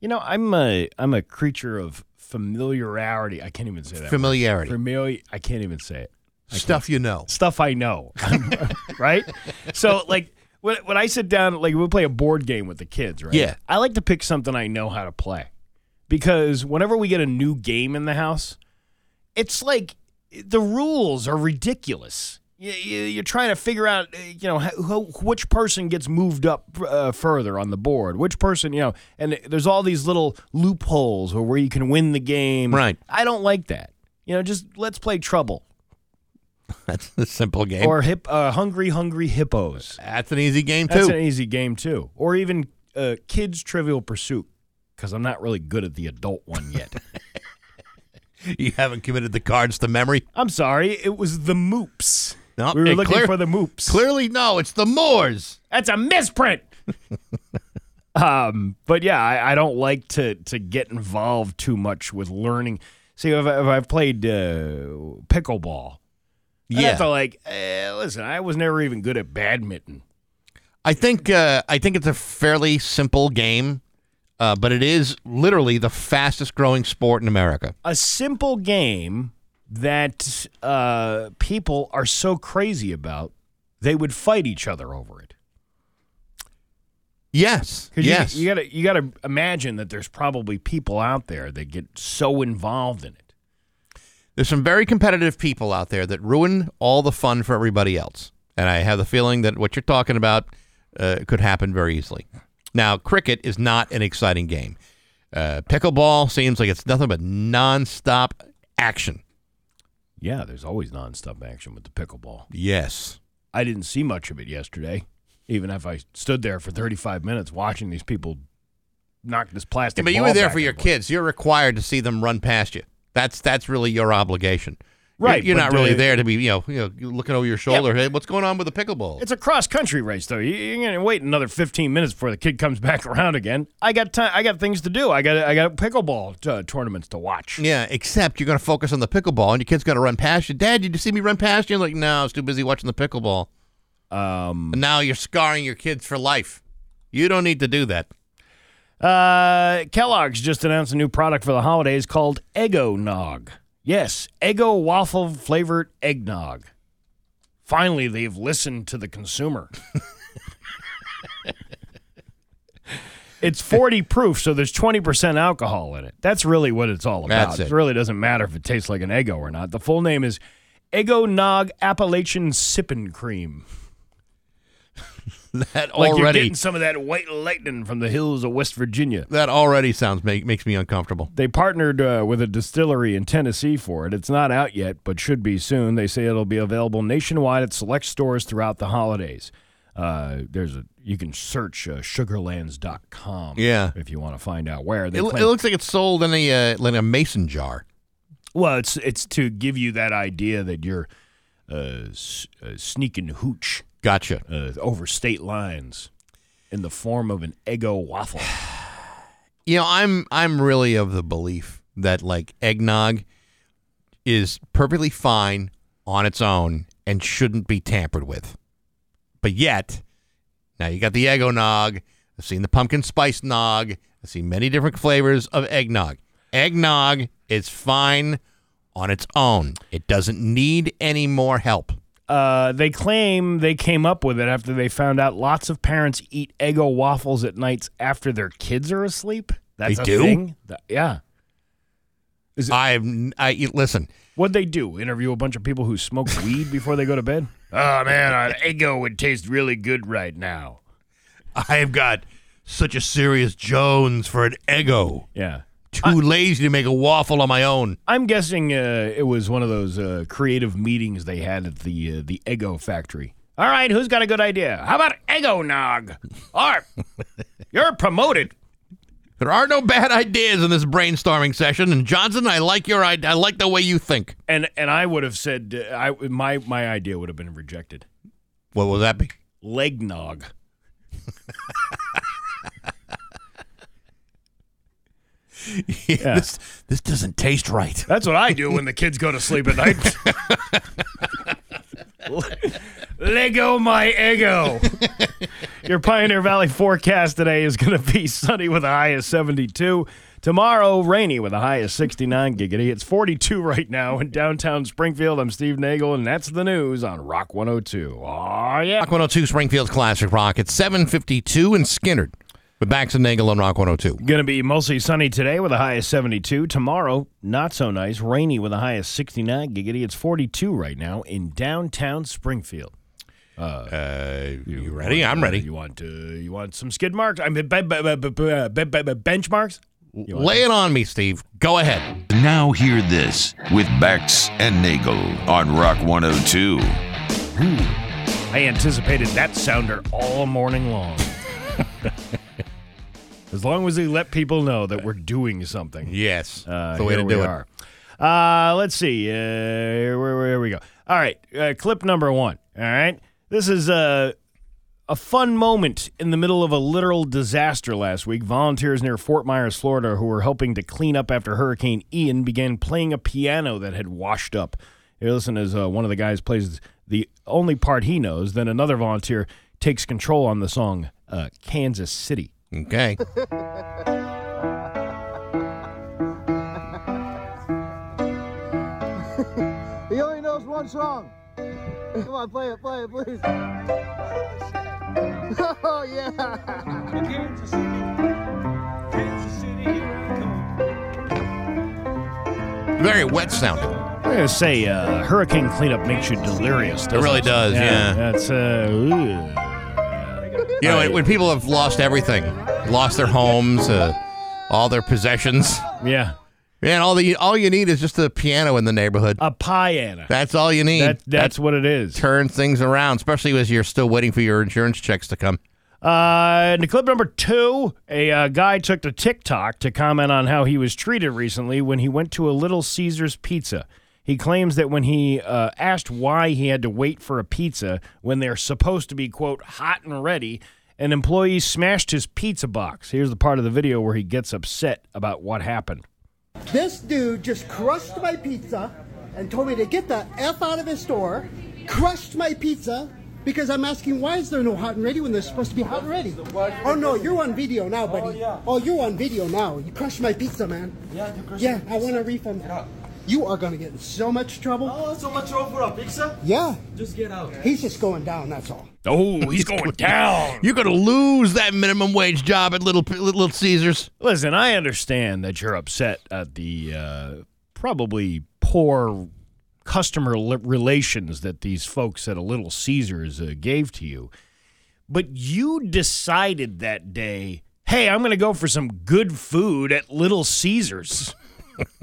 You know, I'm a I'm a creature of familiarity. I can't even say that. Familiarity. Familiar. I can't even say it. Stuff you know. Stuff I know, right? So like. When, when I sit down, like we play a board game with the kids, right? Yeah. I like to pick something I know how to play because whenever we get a new game in the house, it's like the rules are ridiculous. You, you, you're trying to figure out, uh, you know, who, which person gets moved up uh, further on the board, which person, you know, and there's all these little loopholes or where you can win the game. Right. I don't like that. You know, just let's play trouble That's a simple game. or hip, uh, hungry, hungry hippos. That's an easy game too. That's an easy game too. Or even uh, kids Trivial Pursuit because I'm not really good at the adult one yet. you haven't committed the cards to memory. I'm sorry, it was the Moops. No, we were looking clear- for the Moops. Clearly, no. It's the Moors. That's a misprint. um, but yeah, I, I don't like to to get involved too much with learning. See, if, I, if I've played uh, pickleball, I Yeah. have to like, eh, listen, I was never even good at badminton. I think uh, I think it's a fairly simple game. uh, but it is literally the fastest growing sport in America. A simple game that uh, people are so crazy about, they would fight each other over it. Yes. 'Cause you- Yes. you, gotta you gotta imagine that there's probably people out there that get so involved in it. There's some very competitive people out there that ruin all the fun for everybody else. And I have the feeling that what you're talking about uh, could happen very easily. Now, cricket is not an exciting game. Uh, pickleball seems like it's nothing but nonstop action. Yeah, there's always nonstop action with the pickleball. Yes. I didn't see much of it yesterday, even if I stood there for 35 minutes watching these people knock this plastic. Yeah, but you were there for your forth. kids. You're required to see them run past you. That's that's really your obligation. Right, You're, not really the- there to be, you know, you know, looking over your shoulder. Hey, what's going on with the pickleball? It's a cross country race, though. You- You're gonna wait another 15 minutes before the kid comes back around again. I got time. I got things to do. I got I got pickleball uh, tournaments to watch. Yeah, except you're to focus on the pickleball, and your kid's to run past you. Dad, did you see me run past you? I'm like, no, I was too busy watching the pickleball. Um, And now you're scarring your kids for life. You don't need to do that. Uh, Kellogg's just announced a new product for the holidays called Eggo Nog. Yes, Eggo waffle flavored eggnog. Finally, they've listened to the consumer. it's 40 proof, so there's 20% alcohol in it. That's really what it's all about. That's it. really doesn't matter if it tastes like an Eggo or not. The full name is Eggo Nog Appalachian Sippin' Cream. That Like you're getting some of that white lightning from the hills of West Virginia. that already sounds make, makes me uncomfortable. They partnered uh, with a distillery in Tennessee for it. It's not out yet, but should be soon. They say it'll be available nationwide at select stores throughout the holidays. Uh, there's a you can search uh, sugarlands.com Yeah. if you want to find out where they It, claim- it looks like it's sold in a uh, like a mason jar. well it's it's to give you that idea that you're uh, s- uh, sneaking hooch Gotcha. uh, over state lines in the form of an Eggo waffle. You know, I'm I'm really of the belief that like eggnog is perfectly fine on its own and shouldn't be tampered with. But yet, now you got the eggo nog. I've seen the pumpkin spice nog. I've seen many different flavors of eggnog. Eggnog is fine on its own. It doesn't need any more help. Uh, they claim they came up with it after they found out lots of parents eat Eggo waffles at nights after their kids are asleep. That's They a do? thing? Th- yeah. Is it- I've I listen. What'd they do? Interview a bunch of people who smoke weed before they go to bed? Oh man, an Eggo would taste really good right now. I've got such a serious Jones for an eggo. Yeah. Too lazy to make a waffle on my own. I'm guessing uh, it was one of those uh, creative meetings they had at the uh, the Eggo factory. All right, who's got a good idea? How about Eggo Nog? Art, you're promoted. There are no bad ideas in this brainstorming session, and Johnson, I like your I, I like the way you think. And and I would have said uh, I my my idea would have been rejected. What will that be? Leg nog. this this doesn't taste right. That's what I do when the kids go to sleep at night. Lego my ego. Your Pioneer Valley forecast today is going to be sunny with a high of 72. Tomorrow, rainy with a high of 69 giggity. It's 42 right now in downtown Springfield. I'm Steve Nagel, and that's the news on Rock 102. Oh, yeah. Rock 102 Springfield's Classic Rock. It's 752 in Skynyrd with Bax and Nagel on Rock 102. Going to be mostly sunny today with a high of 72. Tomorrow, not so nice, rainy with a high of 69 giggity. It's 42 right now in downtown Springfield. Uh, you ready? I'm Uh, ready. You want uh, you want some skid marks? I mean, be- be- be- be- be- be- be- benchmarks. Lay it on me, Steve. Go ahead. Now hear this with Bax and Nagel on Rock 102. I anticipated that sounder all morning long. as long as we let people know that we're doing something. Yes. Uh, the way here to do it. Uh, let's see. Uh, where, where we go? All right. Uh, clip number one. All right. This is a a fun moment in the middle of a literal disaster last week. Volunteers near Fort Myers, Florida, who were helping to clean up after Hurricane Ian, began playing a piano that had washed up. Here, listen as uh, one of the guys plays the only part he knows. Then another volunteer takes control on the song uh, "Kansas City." Okay. He only knows one song. Come on, play it, play it, please. Oh, yeah. Kansas City. Kansas City, here I come. Very wet sounding. I'm gonna say uh, hurricane cleanup makes you delirious. doesn't really does, yeah. That's uh, ooh. You know, when people have lost everything, lost their homes, uh, all their possessions, yeah, man, all the all you need is just a piano in the neighborhood. a piano. That's all you need. That, that's what it is. turns things around, especially as you're still waiting for your insurance checks to come. Uh, in clip number two, a uh, guy took to TikTok to comment on how he was treated recently when he went to a Little Caesars pizza. He claims that when he uh, asked why he had to wait for a pizza when they're supposed to be, quote, hot and ready, an employee smashed his pizza box. Here's the part of the video where he gets upset about what happened. This dude just crushed my pizza and told me to get the F out of his store, crushed my pizza because I'm asking why is there no hot and ready when there's supposed to be hot and ready? Oh no, you're on video now, buddy. Oh, you're on video now. You crushed my pizza, man. Yeah, you crushed Yeah, I want a refund. You are gonna get in so much trouble. Oh, so much trouble for a pizza? Yeah, Just get out. he's just going down. That's all. Oh, he's going down. You're going to lose that minimum wage job at Little Little Caesars. Listen, I understand that you're upset at the uh, probably poor customer li- relations that these folks at a Little Caesars uh, gave to you. But you decided that day, hey, I'm going to go for some good food at Little Caesars.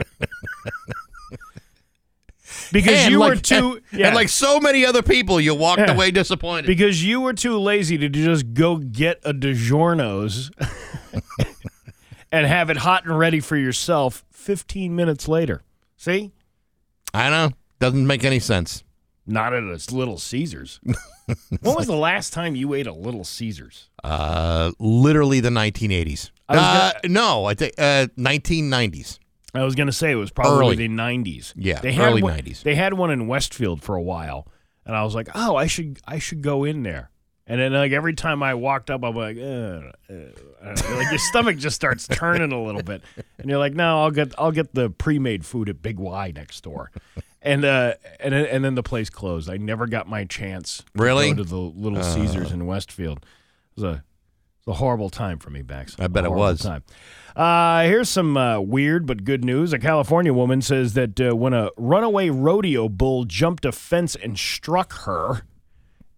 because And you like, were too and, yeah. like so many other people, you walked Yeah. away disappointed. because you were too lazy to just go get a DiGiorno's and have it hot and ready for yourself 15 minutes later. See? I know. Doesn't make any sense. Not at a Little Caesars. when was the last time you ate a Little Caesars? Uh, literally the 1980s. I was Uh, no, I think uh, 1990s. I was going to say it was probably Early. the 90s. Yeah, they had early one, 90s. They had one in Westfield for a while, and I was like, "Oh, I should I should go in there." And then like every time I walked up, I'm like, uh, uh, uh, like your stomach just starts turning a little bit, and you're like, "No, I'll get I'll get the pre-made food at Big Y next door." And uh, and then- and then the place closed. I never got my chance. To Really? go to the Little Caesars in Westfield. It was a it was a horrible time for me, Bax. I bet it was. Time. Uh, here's some uh, weird but good news. A California woman says that uh, when a runaway rodeo bull jumped a fence and struck her,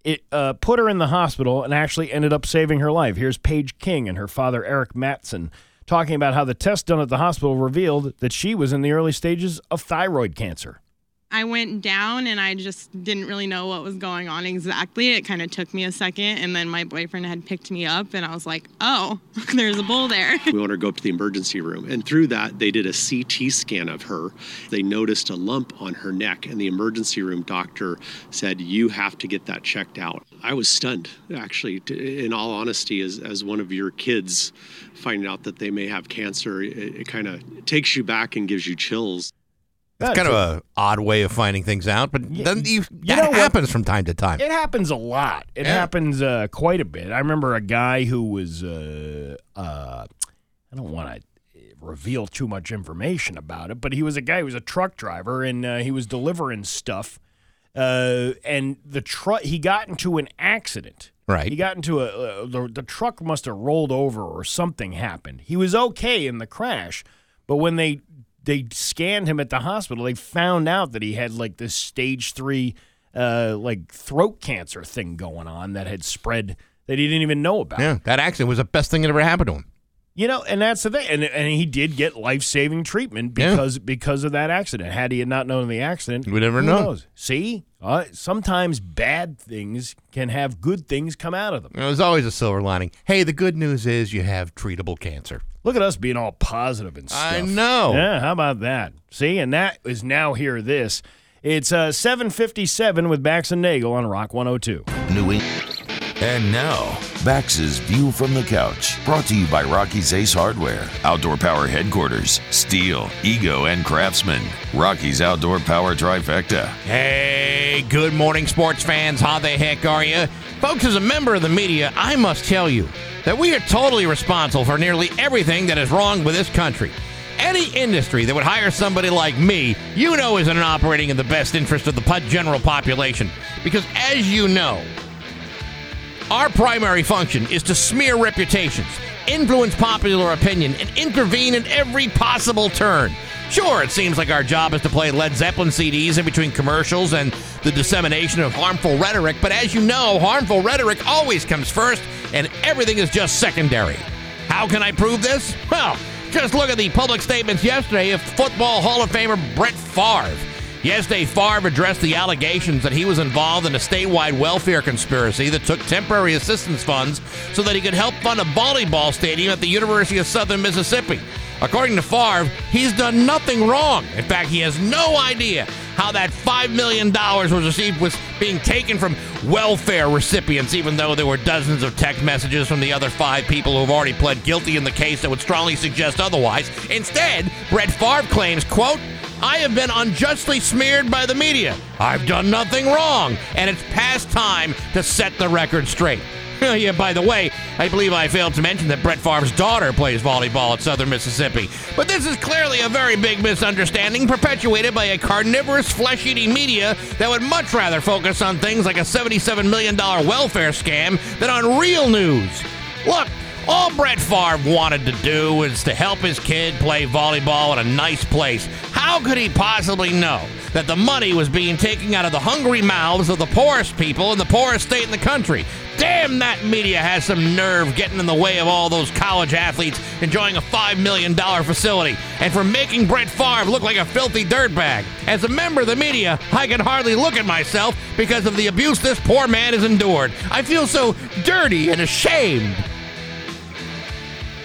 it uh, put her in the hospital and actually ended up saving her life. Here's Paige King and her father, Eric Matson, talking about how the test done at the hospital revealed that she was in the early stages of thyroid cancer. I went down and I just didn't really know what was going on exactly. It kind of took me a second, and then my boyfriend had picked me up, and I was like, oh, there's a bull there. We want her to go up to the emergency room. And through that, they did a CT scan of her. They noticed a lump on her neck, and the emergency room doctor said, You have to get that checked out. I was stunned, actually, t- in all honesty, as, as one of your kids finding out that they may have cancer. It, it kind of takes you back and gives you chills. It's kind of a odd way of finding things out, but doesn't you, you that know what? happens from time to time. It happens a lot. It Yeah. happens uh, quite a bit. I remember a guy who was, uh, uh, I don't want to reveal too much information about it, but he was a guy who was a truck driver and uh, he was delivering stuff. Uh, and the truck, he got into an accident. Right. He got into a, uh, the, the truck must have rolled over or something happened. He was okay in the crash, but when they they scanned him at the hospital, they found out that he had like this stage three, uh, like throat cancer thing going on that had spread that he didn't even know about. Yeah, that accident was the best thing that ever happened to him. You know, and that's the thing. And, and he did get life saving treatment Yeah. because because of that accident. Had he had not known the accident, We'd never who know. knows? See, uh, sometimes bad things can have good things come out of them. There's always a silver lining. Hey, the good news is you have treatable cancer. Look at us being all positive and stuff. I know. Yeah, how about that? See, and that is now here. this. It's uh, 757 with Bax and Nagel on Rock 102. New England. And now, Bax's View from the Couch, brought to you by Rocky's Ace Hardware, Outdoor Power Headquarters, Stihl, Ego, and Craftsman. Rocky's Outdoor Power Trifecta. Hey, good morning, sports fans. How the heck are you? Folks, as a member of the media, I must tell you that we are totally responsible for nearly everything that is wrong with this country. Any industry that would hire somebody like me, you know, isn't operating in the best interest of the general population. Because as you know, our primary function is to smear reputations, influence popular opinion, and intervene in every possible turn. Sure, it seems like our job is to play Led Zeppelin CDs in between commercials and the dissemination of harmful rhetoric, but as you know, harmful rhetoric always comes first and everything is just secondary. How can I prove this? Well, just look at the public statements yesterday of Football Hall of Famer Brett Favre. Yesterday, Favre addressed the allegations that he was involved in a statewide welfare conspiracy that took temporary assistance funds so that he could help fund a volleyball stadium at the University of Southern Mississippi. According to Favre, he's done nothing wrong. In fact, he has no idea how that $5 million was received was being taken from welfare recipients, even though there were dozens of text messages from the other five people who have already pled guilty in the case that would strongly suggest otherwise. Instead, Brett Favre claims, quote, I have been unjustly smeared by the media. I've done nothing wrong, and it's past time to set the record straight. yeah, by the way, I believe I failed to mention that Brett Favre's daughter plays volleyball at Southern Mississippi. But this is clearly a very big misunderstanding perpetuated by a carnivorous, flesh eating media that would much rather focus on things like a $77 million welfare scam than on real news. Look, all Brett Favre wanted to do was to help his kid play volleyball at a nice place. How could he possibly know that the money was being taken out of the hungry mouths of the poorest people in the poorest state in the country? Damn, that media has some nerve getting in the way of all those college athletes enjoying a $5 million facility and for making Brett Favre look like a filthy dirtbag. As a member of the media, I can hardly look at myself because of the abuse this poor man has endured. I feel so dirty and ashamed.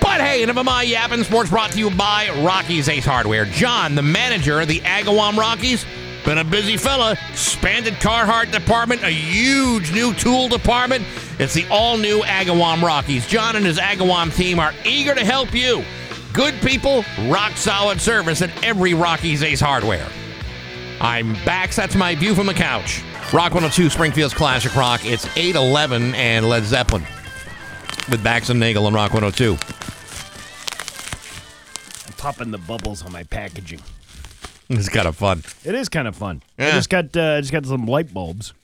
But hey, enough of my yapping. Sports brought to you by Rocky's Ace Hardware. John, the manager of the Agawam Rocky's, been a busy fella. Expanded Carhartt department, a huge new tool department. It's the all new Agawam Rocky's. John and his Agawam team are eager to help you. Good people, rock solid service at every Rocky's Ace Hardware. I'm back. That's my view from the couch. Rock 102, Springfield's Classic Rock. It's 811 and Led Zeppelin with Bax and Nagel on Rock 102. Popping the bubbles on my packaging. It's kind of fun. It is kind of fun. I just got uh, just got some light bulbs.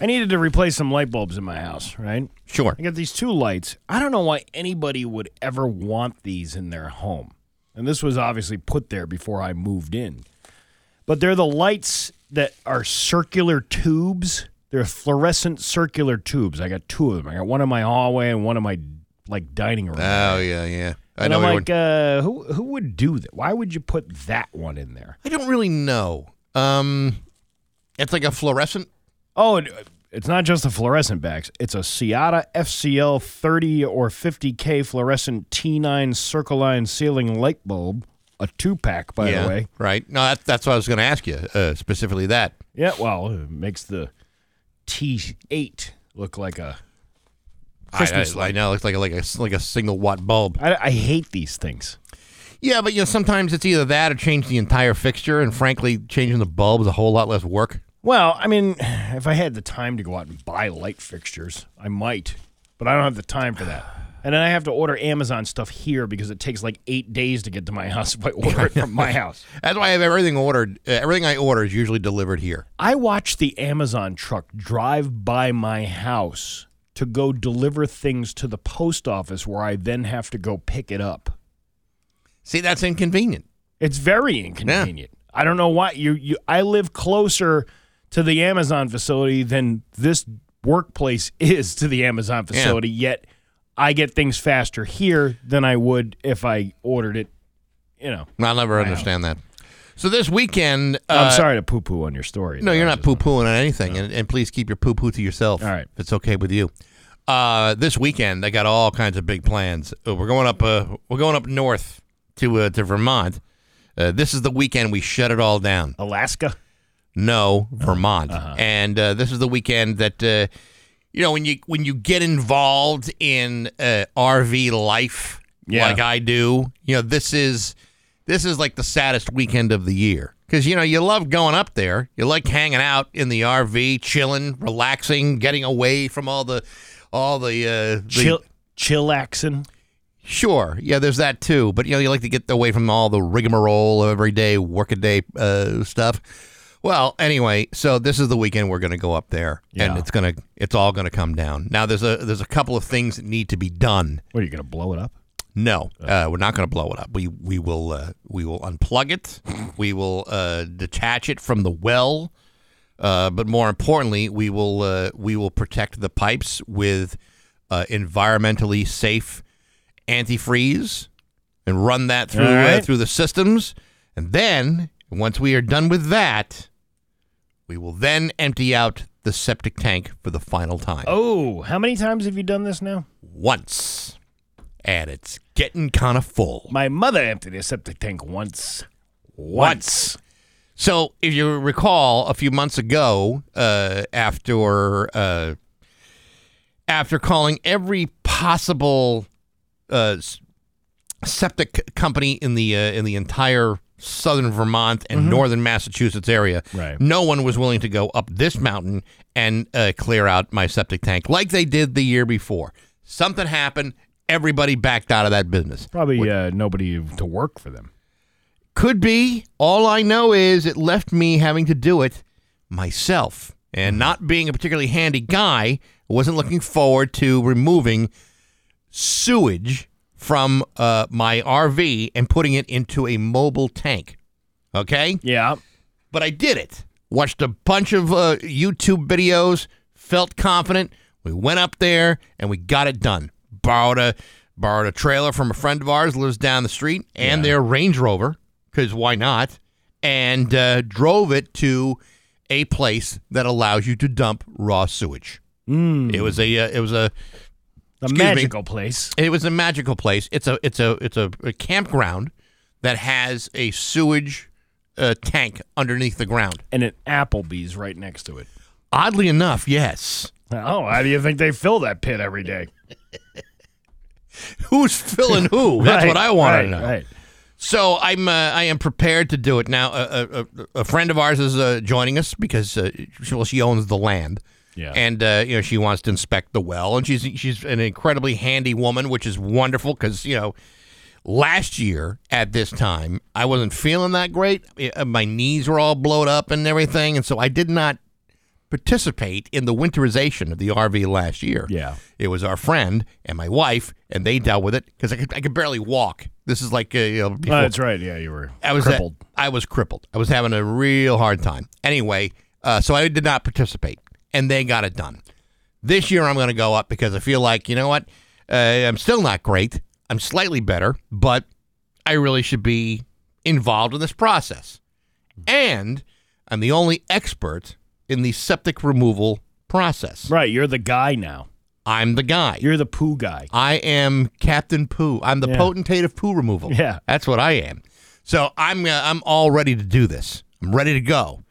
I needed to replace some light bulbs in my house, right? Sure. I got these two lights. I don't know why anybody would ever want these in their home. And this was obviously put there before I moved in. But they're the lights that are circular tubes. They're fluorescent circular tubes. I got two of them. I got one in my hallway and one in my like dining room. Oh, yeah, yeah. I and know I'm like, uh, who who would do that? Why would you put that one in there? I don't really know. Um, it's like a fluorescent. Oh, it's not just the fluorescent backs. It's a Ciata FCL 30 or 50K fluorescent T9 Circle Line ceiling light bulb, a two pack, by yeah, the way. Right. No, that, that's what I was going to ask you, uh, specifically that. Yeah, well, it makes the T8 look like a Christmas I, I light. know. It's like a, like a, like a single watt bulb. I, I hate these things. Yeah, but you know, sometimes it's either that or change the entire fixture, and frankly, changing the bulb is a whole lot less work. Well, I mean, if I had the time to go out and buy light fixtures, I might, but I don't have the time for that. And then I have to order Amazon stuff here because it takes like eight days to get to my house if I order it from my house. That's why I have everything ordered. Uh, everything I order is usually delivered here. I watch the Amazon truck drive by my house to go deliver things to the post office where I then have to go pick it up. See, that's inconvenient. It's very inconvenient. I don't know why you you I live closer to the Amazon facility than this workplace is to the Amazon Yeah. facility, yet I get things faster here than I would if I ordered it, you know. I'll never understand that. So this weekend, I'm uh, sorry to poo poo on your story. No, you're not poo pooing on anything, and, and please keep your poo poo to yourself. All right, if it's okay with you. Uh, this weekend, I got all kinds of big plans. Uh, we're going up. Uh, we're going up north to uh, to Vermont. Uh, this is the weekend we shut it all down. Alaska. No, Vermont. Uh-huh. And uh, this is the weekend that uh, you know when you when you get involved in uh, RV life Yeah. like I do, you know this is this is like the saddest weekend of the year because you know you love going up there, you like hanging out in the RV, chilling, relaxing, getting away from all the all the, uh, the Chill, chillaxin. Sure, yeah, there's that too. But you know, you like to get away from all the rigmarole of everyday workaday uh, stuff. Well, anyway, so this is the weekend we're going to go up there, and it's gonna, it's all going to come down. Now, there's a, there's a couple of things that need to be done. What are you going to blow it up? No, uh, we're not going to blow it up. We, we will, uh, we will unplug it. we will uh, detach it from the well. Uh, but more importantly, we will, uh, we will protect the pipes with uh, environmentally safe antifreeze and run that through uh, right. through the systems. And then once we are done with that, we will then empty out the septic tank for the final time. Oh, how many times have you done this now? Once. And it's getting kind of full. My mother emptied a septic tank once. Once. So, if you recall, a few months ago, uh, after uh, after calling every possible uh, septic company in the uh, in the entire southern Vermont and northern Massachusetts area, Right. no one was willing to go up this mountain and uh, clear out my septic tank like they did the year before. Something happened. Everybody backed out of that business. Probably uh, nobody to work for them. Could be. All I know is it left me having to do it myself. And not being a particularly handy guy, I wasn't looking forward to removing sewage from uh, my RV and putting it into a mobile tank. Okay? Yeah. But I did it. Watched a bunch of uh, YouTube videos, felt confident. We went up there and we got it done. Borrowed a borrowed a trailer from a friend of ours lives down the street and their Range Rover because why not? And uh, drove it to a place that allows you to dump raw sewage. It was a uh, it was a A excuse me. magical place. it was a magical place. It's a it's a it's a, a campground that has a sewage uh, tank underneath the ground. And an Applebee's right next to it. Oddly enough, yes. Oh, how do you think they fill that pit every day? Who's filling who? That's Right, what I want right, to know. right. So I'm uh, I am prepared to do it now. A, a, a- a friend of ours is uh, joining us because uh, she, well she owns the land. Yeah. And uh, you know she wants to inspect the well, and she's she's an incredibly handy woman, which is wonderful because you know last year at this time I wasn't feeling that great. Uh, My knees were all blowed up and everything, and so I did not participate in the winterization of the RV last year. Yeah. It was our friend and my wife, and they dealt with it because I could, I could barely walk. This is like uh, you know, Oh, before, that's right. Yeah, you were I was crippled. I was crippled. I was having a real hard time. Anyway, uh, so I did not participate, and they got it done. This year, I'm going to go up because I feel like you know what? Uh, I'm still not great. I'm slightly better, but I really should be involved in this process. And I'm the only expert in the septic removal process. Right, you're the guy now. I'm the guy. You're the poo guy. I am Captain Poo. I'm the Yeah. potentate of poo removal. Yeah. that's what I am. So I'm uh, I'm all ready to do this. I'm ready to go.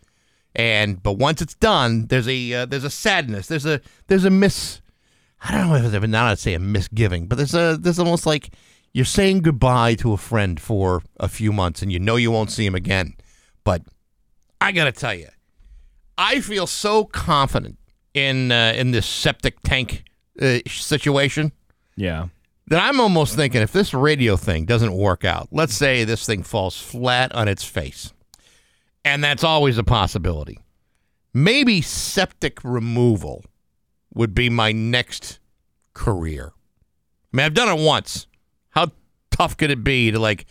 And but once it's done, there's a uh, there's a sadness. There's a there's a miss. I don't know if it's ever not to say a misgiving, but there's a there's almost like you're saying goodbye to a friend for a few months, and you know you won't see him again. But I gotta tell you, I feel so confident in uh, in this septic tank uh, situation Yeah. that I'm almost thinking if this radio thing doesn't work out, let's say this thing falls flat on its face, and that's always a possibility. Maybe septic removal would be my next career. I mean, I've done it once. How tough could it be to like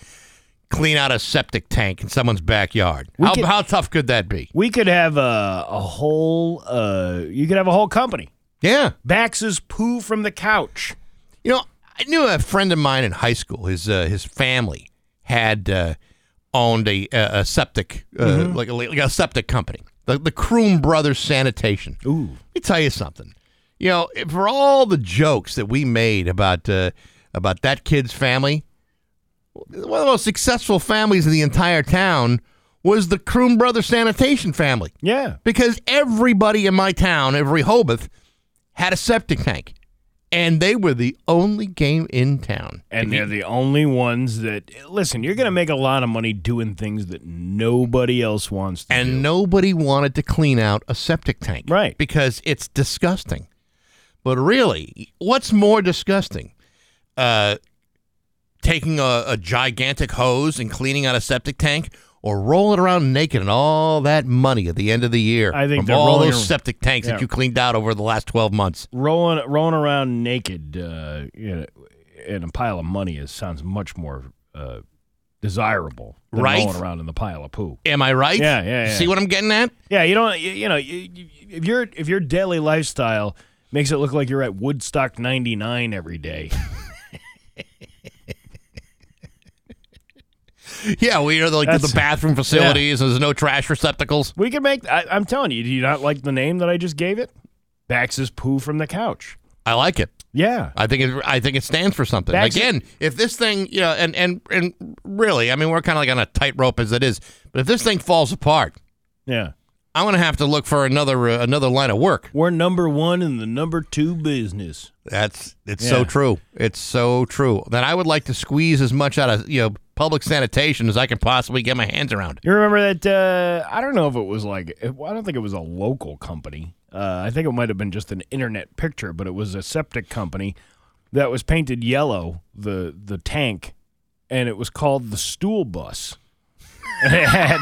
clean out a septic tank in someone's backyard? How, could- how tough could that be? We could have a, a whole uh you could have a whole company. Yeah. Bax's poo from the couch. You know, I knew a friend of mine in high school. His uh, his family had uh, owned a, a septic uh, Mhm. like, a, like a septic company, the the Kroom Brothers Sanitation. Ooh, let me tell you something. You know, for all the jokes that we made about uh, about that kid's family, one of the most successful families in the entire town was the Kroom Brothers Sanitation family. Yeah. Because everybody in my town, every Rehoboth, had a septic tank, and they were the only game in town. And they're the only ones that listen. You're going to make a lot of money doing things that nobody else wants to and do. nobody wanted to clean out a septic tank, Right. Because it's disgusting. But really, what's more disgusting? Uh, taking a, a gigantic hose and cleaning out a septic tank, or rolling around naked and all that money at the end of the year I think from all those septic tanks Yeah. that you cleaned out over the last twelve months. rolling rolling around naked uh, you know, in a pile of money is sounds much more uh, desirable than Right? rolling around in the pile of poo. Am I right? Yeah, yeah, yeah. See what I'm getting at? Yeah, you don't. You, you know, you, you, if your if your daily lifestyle makes it look like you're at Woodstock '99 every day, Yeah, we are like That's- the bathroom facilities. and There's no trash receptacles. we can make. I, I'm telling you, do you not like the name that I just gave it? Bax's poo from the couch. I like it. Yeah, I think it. I think it stands for something. That's- Again, if this thing, you know, and and and really, I mean, we're kind of like on a tightrope as it is. But if this thing falls apart, yeah. I'm going to have to look for another uh, another line of work. We're number one in the number two business. That's it's Yeah. so true. It's so true. That I would like to squeeze as much out of you know public sanitation as I can possibly get my hands around. You remember that? Uh, I don't know if it was like. I don't think it was a local company. Uh, I think it might have been just an internet picture, but it was a septic company that was painted yellow. The the tank, and it was called the Stool Bus. It had.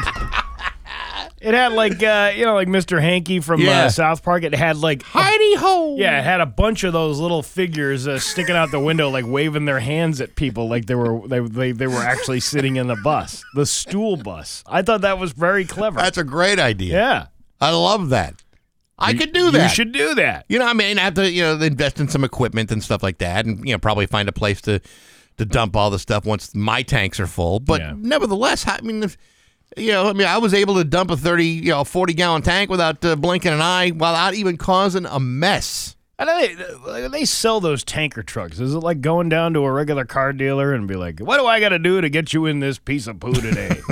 It had like uh, you know like Mr. Hanky from Yeah. uh, South Park. It had like Heidi ho! yeah, it had a bunch of those little figures uh, sticking out the window, like waving their hands at people, like they were they, they they were actually sitting in the bus, the stool bus. I thought that was very clever. That's a great idea. yeah, I love that. I could do that. You should do that. You know, I mean, I have to, you know, invest in some equipment and stuff like that, and you know, probably find a place to to dump all the stuff once my tanks are full. But Yeah. nevertheless, I mean, if, you know, I mean, I was able to dump a thirty, you know, forty gallon tank without uh, blinking an eye, without even causing a mess. And they, they sell those tanker trucks. Is it like going down to a regular car dealer and be like, "What do I got to do to get you in this piece of poo today?"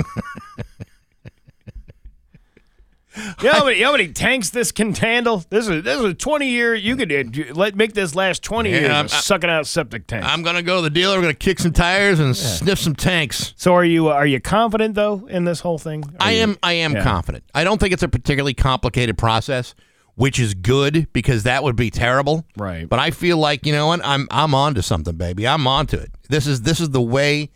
You know, how many, you know how many tanks this can handle? This is this is a twenty year. You could uh, let make this last twenty Yeah, years I'm- sucking out septic tanks. I'm gonna go to the dealer. We're gonna kick some tires and sniff some tanks. So are you are you confident though in this whole thing? Are I you- am. I am Yeah. confident. I don't think it's a particularly complicated process, which is good because that would be terrible. Right. But I feel like you know what? I'm I'm on to something, baby. I'm on to it. This is this is the way.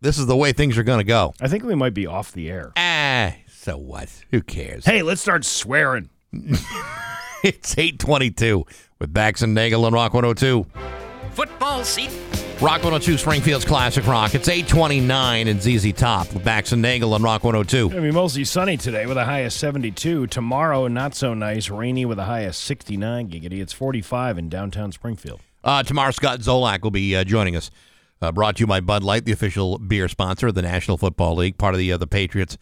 This is the way things are gonna go. I think we might be off the air. Ah, so what? Who cares? Hey, let's start swearing. It's 822 with Bax and Nagel on Rock 102. Football seat. Rock 102 Springfield's Classic Rock. It's 829 and ZZ Top with Bax and Nagel on Rock 102. It's gonna be mostly sunny today with a high of 72. Tomorrow, not so nice, rainy with a high of 69. Giggity. It's 45 in downtown Springfield. Uh, tomorrow, Scott Zolak will be uh, joining us. Uh, brought to you by Bud Light, the official beer sponsor of the National Football League, part of the uh, the Patriots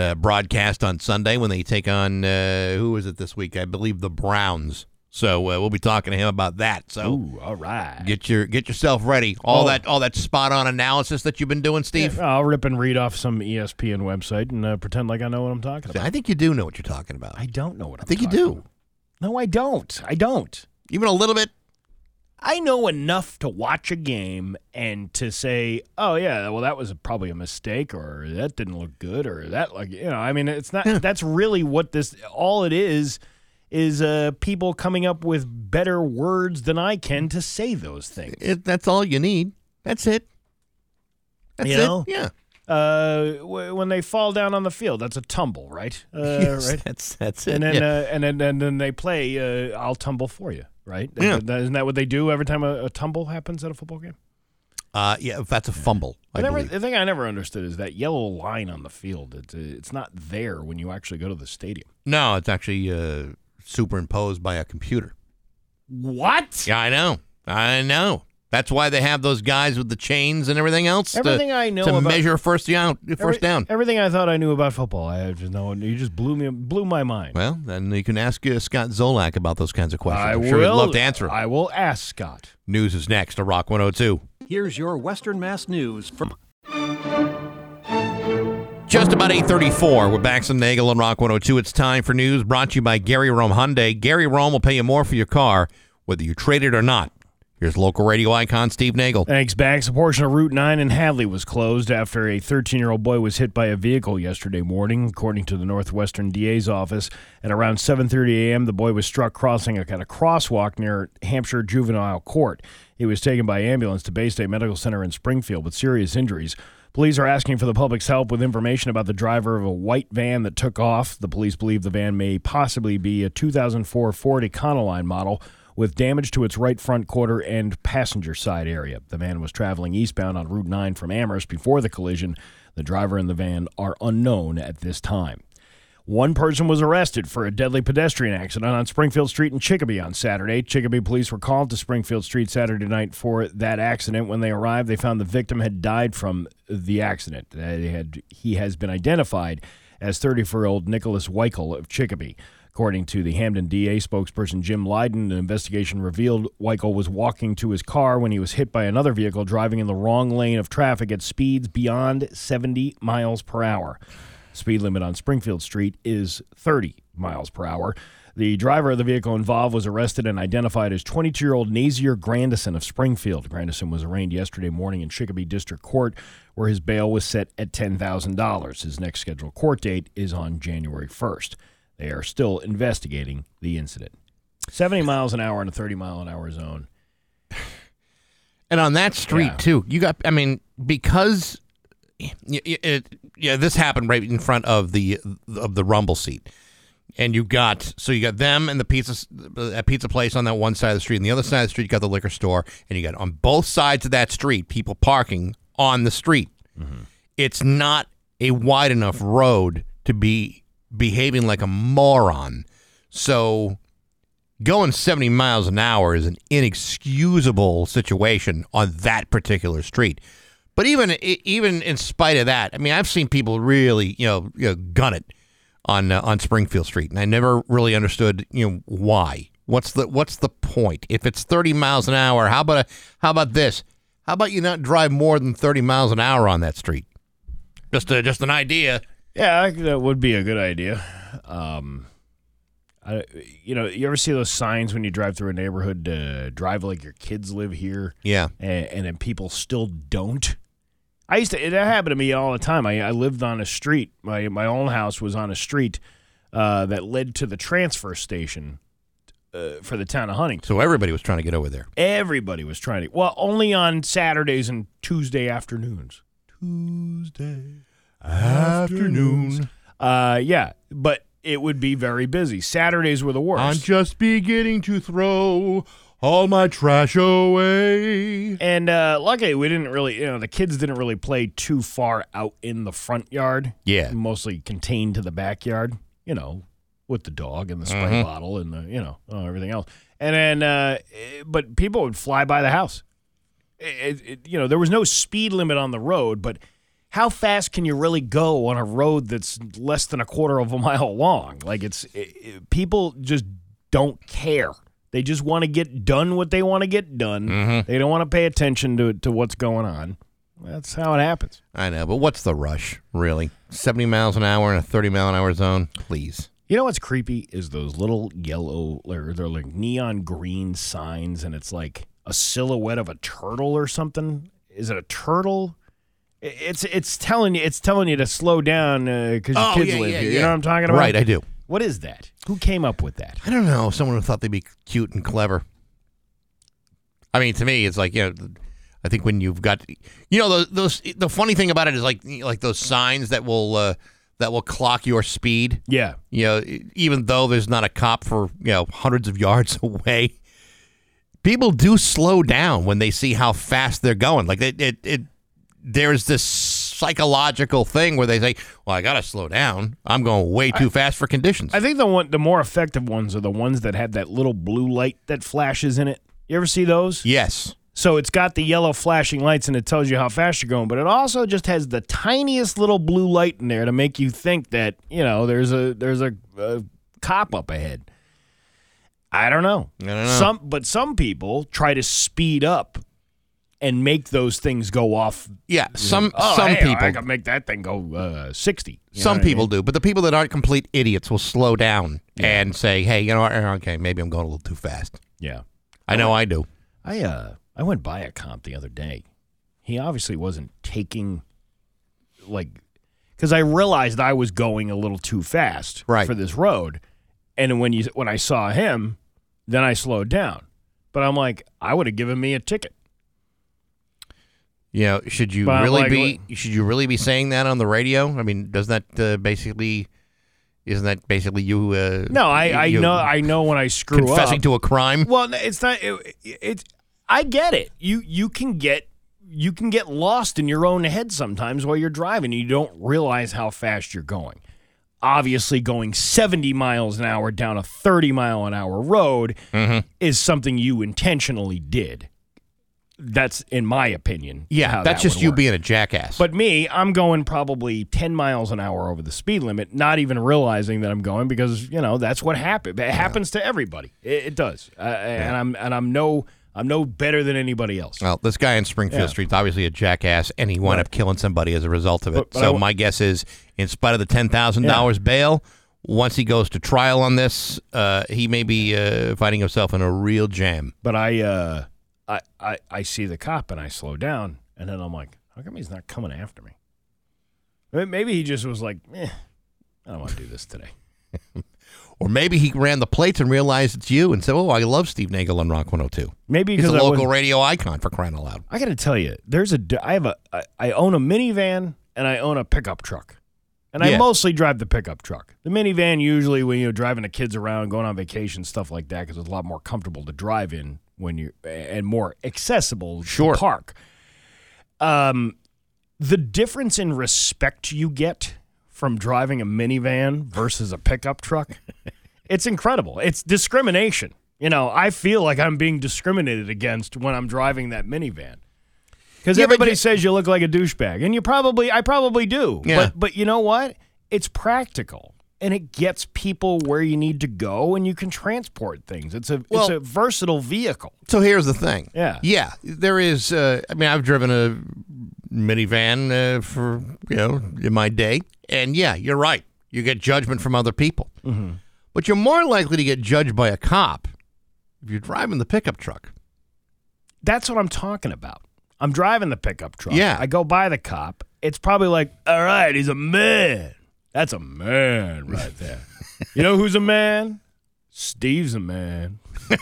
uh, broadcast on Sunday when they take on uh, who is it this week? I believe the Browns. So uh, we'll be talking to him about that. So Ooh, all right. get your get yourself ready. All Oh. that all that spot on analysis that you've been doing, Steve. I'll rip and read off some ESPN website and uh, pretend like I know what I'm talking about. I think you do know what you're talking about. I don't know what I I'm think you do. about. No, I don't. I don't. Even a little bit. I know enough to watch a game and to say, "Oh yeah, well that was probably a mistake, or that didn't look good, or that like you know." I mean, it's not. That's really what this. All it is is uh, people coming up with better words than I can to say those things. It, that's all you need. That's it. That's You it. Yeah. Uh, w- when they fall down on the field, that's a tumble, right? Uh, Yes, right. That's that's it. And then, yeah. uh, and then, and then they play. Uh, I'll tumble for you, right? Yeah. Isn't that- what they do every time a, a tumble happens at a football game? Uh, yeah, that's a fumble. I never, the thing I never understood is that yellow line on the field. It's, it's not there when you actually go to the stadium. No, it's actually uh, superimposed by a computer. What? Yeah, I know. I know. That's why they have those guys with the chains and everything else. to- Everything I know to about- measure first down. First Every- down. Everything I thought I knew about football, I just know. You just blew me, blew my mind. Well, then you can ask uh, Scott Zolak about those kinds of questions. I I'm will sure he'd love to answer. 'em. I will ask Scott. News is next to Rock 102. Here's your Western Mass News from Just about 834. We're back some Nagel on Rock 102. It's time for news brought to you by Gary Rome Hyundai. Gary Rome will pay you more for your car, whether you trade it or not. Here's local radio icon Steve Nagel. Thanks, Bax. A portion of Route 9 in Hadley was closed after a 13 year old boy was hit by a vehicle yesterday morning, according to the Northwestern DA's office. At around 7:30 a.m., the boy was struck crossing a kind of crosswalk near Hampshire Juvenile Court. He was taken by ambulance to Baystate Medical Center in Springfield with serious injuries. Police are asking for the public's help with information about the driver of a white van that took off. The police believe the van may possibly be a 2004 Ford Econoline model with damage to its right front quarter and passenger side area. The van was traveling eastbound on Route 9 from Amherst before the collision. The driver and the van are unknown at this time. One person was arrested for a deadly pedestrian accident on Springfield Street in Chicopee on Saturday. Chicopee police were called to Springfield Street Saturday night for that accident. When they arrived, they found the victim had died from the accident. Had, he has been identified as 34-year-old Nicholas Weichel of Chicopee. According to the Hampden DA spokesperson Jim Leydon, an investigation revealed Weichel was walking to his car when he was hit by another vehicle driving in the wrong lane of traffic at speeds beyond 70 miles per hour. Speed limit on Springfield Street is 30 miles per hour. The driver of the vehicle involved was arrested and identified as 22 year old Nazier Grandison of Springfield. Grandison was arraigned yesterday morning in Chicopee District Court, where his bail was set at $10,000. His next scheduled court date is on January 1st. They are still investigating the incident. 70 miles an hour in a 30 mile an hour zone. And on that street Yeah. too, you got. I mean, because it, yeah, this happened right in front of the of the rumble seat, and you got so you got them and the pizza a pizza place on that one side of the street, and the other side of the street you got the liquor store, and you got on both sides of that street people parking on the street. Mm-hmm. It's not a wide enough road to be behaving like a moron. So going 70 miles an hour is an inexcusable situation on that particular street. But even even in spite of that, I mean, I've seen people really, you know, you know gun it on uh, on Springfield Street, and I never really understood, you know, why. What's the what's the point? If it's 30 miles an hour, how about a, how about this? How about you not drive more than 30 miles an hour on that street? Just a, just an idea. Yeah, that would be a good idea. Um, I, you know, you ever see those signs when you drive through a neighborhood to drive like your kids live here? Yeah. And, and then people still don't. I used to. that happened to me all the time. I, I lived on a street. My my own house was on a street uh, that led to the transfer station uh, for the town of Huntington. So everybody was trying to get over there. Everybody was trying to. Well, only on Saturdays and Tuesday afternoons. Tuesday afternoons. Uh, yeah, but it would be very busy. Saturdays were the worst. I'm just beginning to throw all my trash away. And uh, luckily, we didn't really, you know, the kids didn't really play too far out in the front yard. Yeah. Mostly contained to the backyard, you know, with the dog and the spray Mhm. bottle and the, you know, uh, everything else. And then, uh, but people would fly by the house. It, it, you know, there was no speed limit on the road, but how fast can you really go on a road that's less than a quarter of a mile long? Like it's it, it- people just don't care. They just want to get done what they want to get done. Mhm. They don't want to pay attention to to what's going on. That's how it happens. I know, but what's the rush, really? 70 miles an hour in a 30 mile an hour zone? Please. You know what's creepy is those little yellow or they're like neon green signs and it's like a silhouette of a turtle or something. Is it a turtle? It's it's telling you it's telling you to slow down because your Oh, kids yeah, live yeah, here. You know what I'm talking about? Right, I do. What is that? Who came up with that? I don't know. Someone who thought they'd be cute and clever. I mean, to me, it's like, you know, I think when you've got, you know, those, those the funny thing about it is like, like those signs that will, uh, that will clock your speed. Yeah. You know, even though there's not a cop for, you know, hundreds of yards away, people do slow down when they see how fast they're going. Like it, it, it there's this psychological thing where they say, well, I got to slow down. I'm going way too fast for conditions. I think the one the more effective ones are the ones that have that little blue light that flashes in it. You ever see those? Yes. So it's got the yellow flashing lights and it tells you how fast you're going, but it also just has the tiniest little blue light in there to make you think that, you know, there's a there's a, a cop up ahead. I don't know. I don't know. Some but some people try to speed up and make those things go off. Yeah, you some know, oh, some hey, people I can make that thing go uh, sixty. Some what I people mean? do, but the people that aren't complete idiots will slow down and say, "Hey, you know what? Okay, maybe I'm going a little too fast." Yeah, I know I do. I uh I went by a comp the other day. He obviously wasn't taking like because I realized I was going a little too fast Right. for this road, and when you when I saw him, then I slowed down. But I'm like, I would have given me a ticket. You know, should you But really like, be should you really be saying that on the radio? I mean, does that uh, basically isn't that basically you? Uh, No, I, I know I know when I screw confessing up. Confessing to a crime. Well, it's not. It, it's I get it. You you can get you can get lost in your own head sometimes while you're driving. and You don't realize how fast you're going. Obviously, going 70 miles an hour down a 30 mile an hour road Mm-hmm. is something you intentionally did. That's in my opinion. Yeah, that's that just you work. being a jackass. But me, I'm going probably 10 miles an hour over the speed limit, not even realizing that I'm going because, you know, that's what happened. It happens to everybody. It, it does. Uh, And I'm and I'm no I'm no better than anybody else. Well, this guy in Springfield Yeah. Street's obviously a jackass, and he wound Right. up killing somebody as a result of it. But- but so my guess is, in spite of the ten thousand dollars bail, once he goes to trial on this, uh, he may be uh, finding himself in a real jam. But I uh I, I I see the cop and I slow down and then I'm like, how come he's not coming after me? Maybe he just was like, eh, I don't want to do this today. Or maybe he ran the plates and realized it's you and said, "Oh, I love Steve Nagel on Rock 102." Maybe he's a because local radio icon for crying out loud. I got to tell you, there's a I have a I, I own a minivan and I own a pickup truck. And I mostly drive the pickup truck. The minivan usually when you're driving the kids around, going on vacation, stuff like that, because it's a lot more comfortable to drive in when you and more accessible Sure. park. Um, the difference in respect you get from driving a minivan versus a pickup truck, it's incredible. It's discrimination. You know, I feel like I'm being discriminated against when I'm driving that minivan. Because Yeah, everybody you- says you look like a douchebag, and you probably, I probably do. Yeah. But but you know what? It's practical, and it gets people where you need to go, and you can transport things. It's a it's a versatile vehicle. So here's the thing. Yeah. Yeah. There is. Uh, I mean, I've driven a minivan uh, for you know in my day, and yeah, you're right. You get judgment from other people, Mm-hmm. but you're more likely to get judged by a cop if you're driving the pickup truck. That's what I'm talking about. I'm driving the pickup truck. Yeah. I go by the cop. It's probably like, all right, he's a man. That's a man right there. you know who's a man? Steve's a man.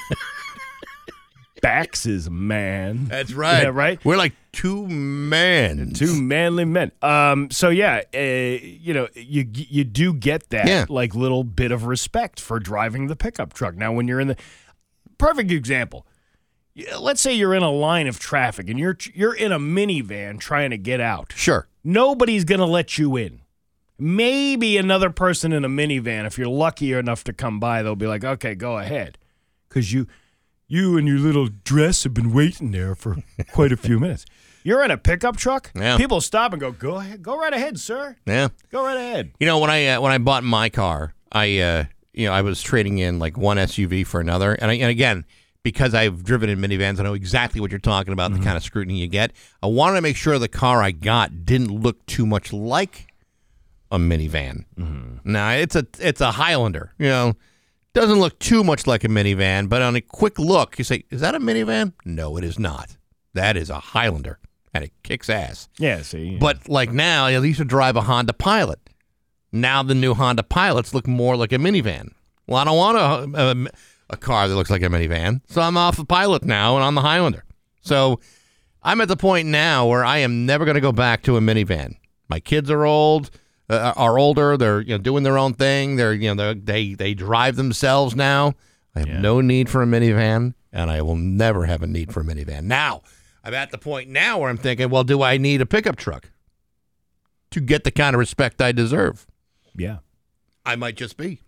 Bax is a man. That's right. Yeah, right. We're like two men. Two manly men. Um. So yeah, uh, you know, you you do get that Yeah. like little bit of respect for driving the pickup truck. Now, when you're in the perfect example, let's say you're in a line of traffic and you're you're in a minivan trying to get out. Sure. Nobody's gonna let you in. Maybe another person in a minivan, if you're lucky enough to come by, they'll be like, "Okay, go ahead," because you you and your little dress have been waiting there for quite a few minutes. You're in a pickup truck. Yeah. People stop and go, "Go ahead, go right ahead, sir. Yeah. Go right ahead." You know when I uh, when I bought my car, I uh, you know I was trading in like one SUV for another, and, I, and again because I've driven in minivans, I know exactly what you're talking about, Mm-hmm. the kind of scrutiny you get. I wanted to make sure the car I got didn't look too much like a minivan. Mm-hmm. Now it's a it's a Highlander, you know. Doesn't look too much like a minivan, but on a quick look, you say, "Is that a minivan?" No, it is not. That is a Highlander, and it kicks ass. Yeah. See. But like now, I used to drive a Honda Pilot. Now the new Honda Pilots look more like a minivan. Well, I don't want a, a, a car that looks like a minivan, so I'm off the Pilot now and on the Highlander. So I'm at the point now where I am never going to go back to a minivan. My kids are old, uh, are older. They're you know doing their own thing. They're you know they're, they they drive themselves now. I have no need for a minivan, and I will never have a need for a minivan. Now I'm at the point now where I'm thinking, well, do I need a pickup truck to get the kind of respect I deserve? yeah. I might just be.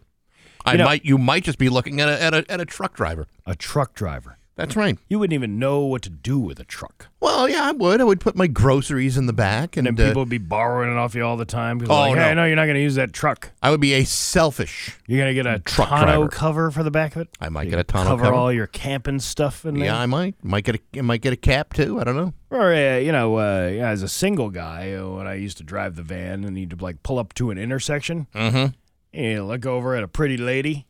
I You know- might. You might just be looking at a, at a at a truck driver. A truck driver. That's right. You wouldn't even know what to do with a truck. Well, yeah, I would. I would put my groceries in the back, and, And then uh, people would be borrowing it off you all the time. 'cause Oh, like, hey, no. you're not going to use that truck. I would be a selfish. You're going to get a Truck tonneau driver. cover for the back of it. I might You get a tonneau cover cover. all your camping stuff in there. Yeah, I might. Might get a I might get a cap too. I don't know. Or uh, you know, uh, yeah, as a single guy, uh, when I used to drive the van and you'd like pull up to an intersection, Mm-hmm. and you look over at a pretty lady,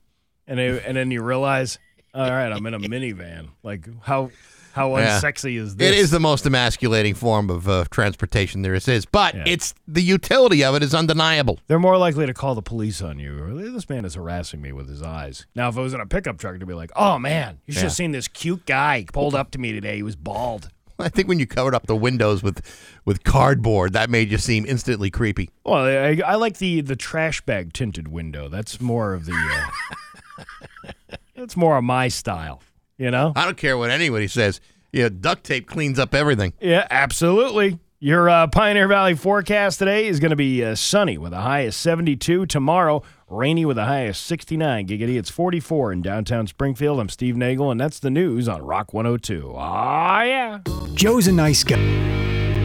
and they, and then you realize, all right, I'm in a minivan. Like how how Yeah. unsexy is this? It is the most emasculating form of uh, transportation there is, is. but it's the utility of it is undeniable. They're more likely to call the police on you. This man is harassing me with his eyes. Now, if it was in a pickup truck, to be like, oh man, you should Yeah. have seen this cute guy pulled up to me today. He was bald. I think when you covered up the windows with with cardboard, that made you seem instantly creepy. Well, I, I like the the trash bag tinted window. That's more of the. Uh, that's more of my style. You know. I don't care what anybody says. Yeah, duct tape cleans up everything. Yeah, absolutely. Your uh, Pioneer Valley forecast today is going to be uh, sunny with a high of 72. Tomorrow, rainy with a high of 69. Giggity, it's 44 in downtown Springfield. I'm Steve Nagel, and that's the news on Rock 102. Ah, yeah. Joe's a nice guy.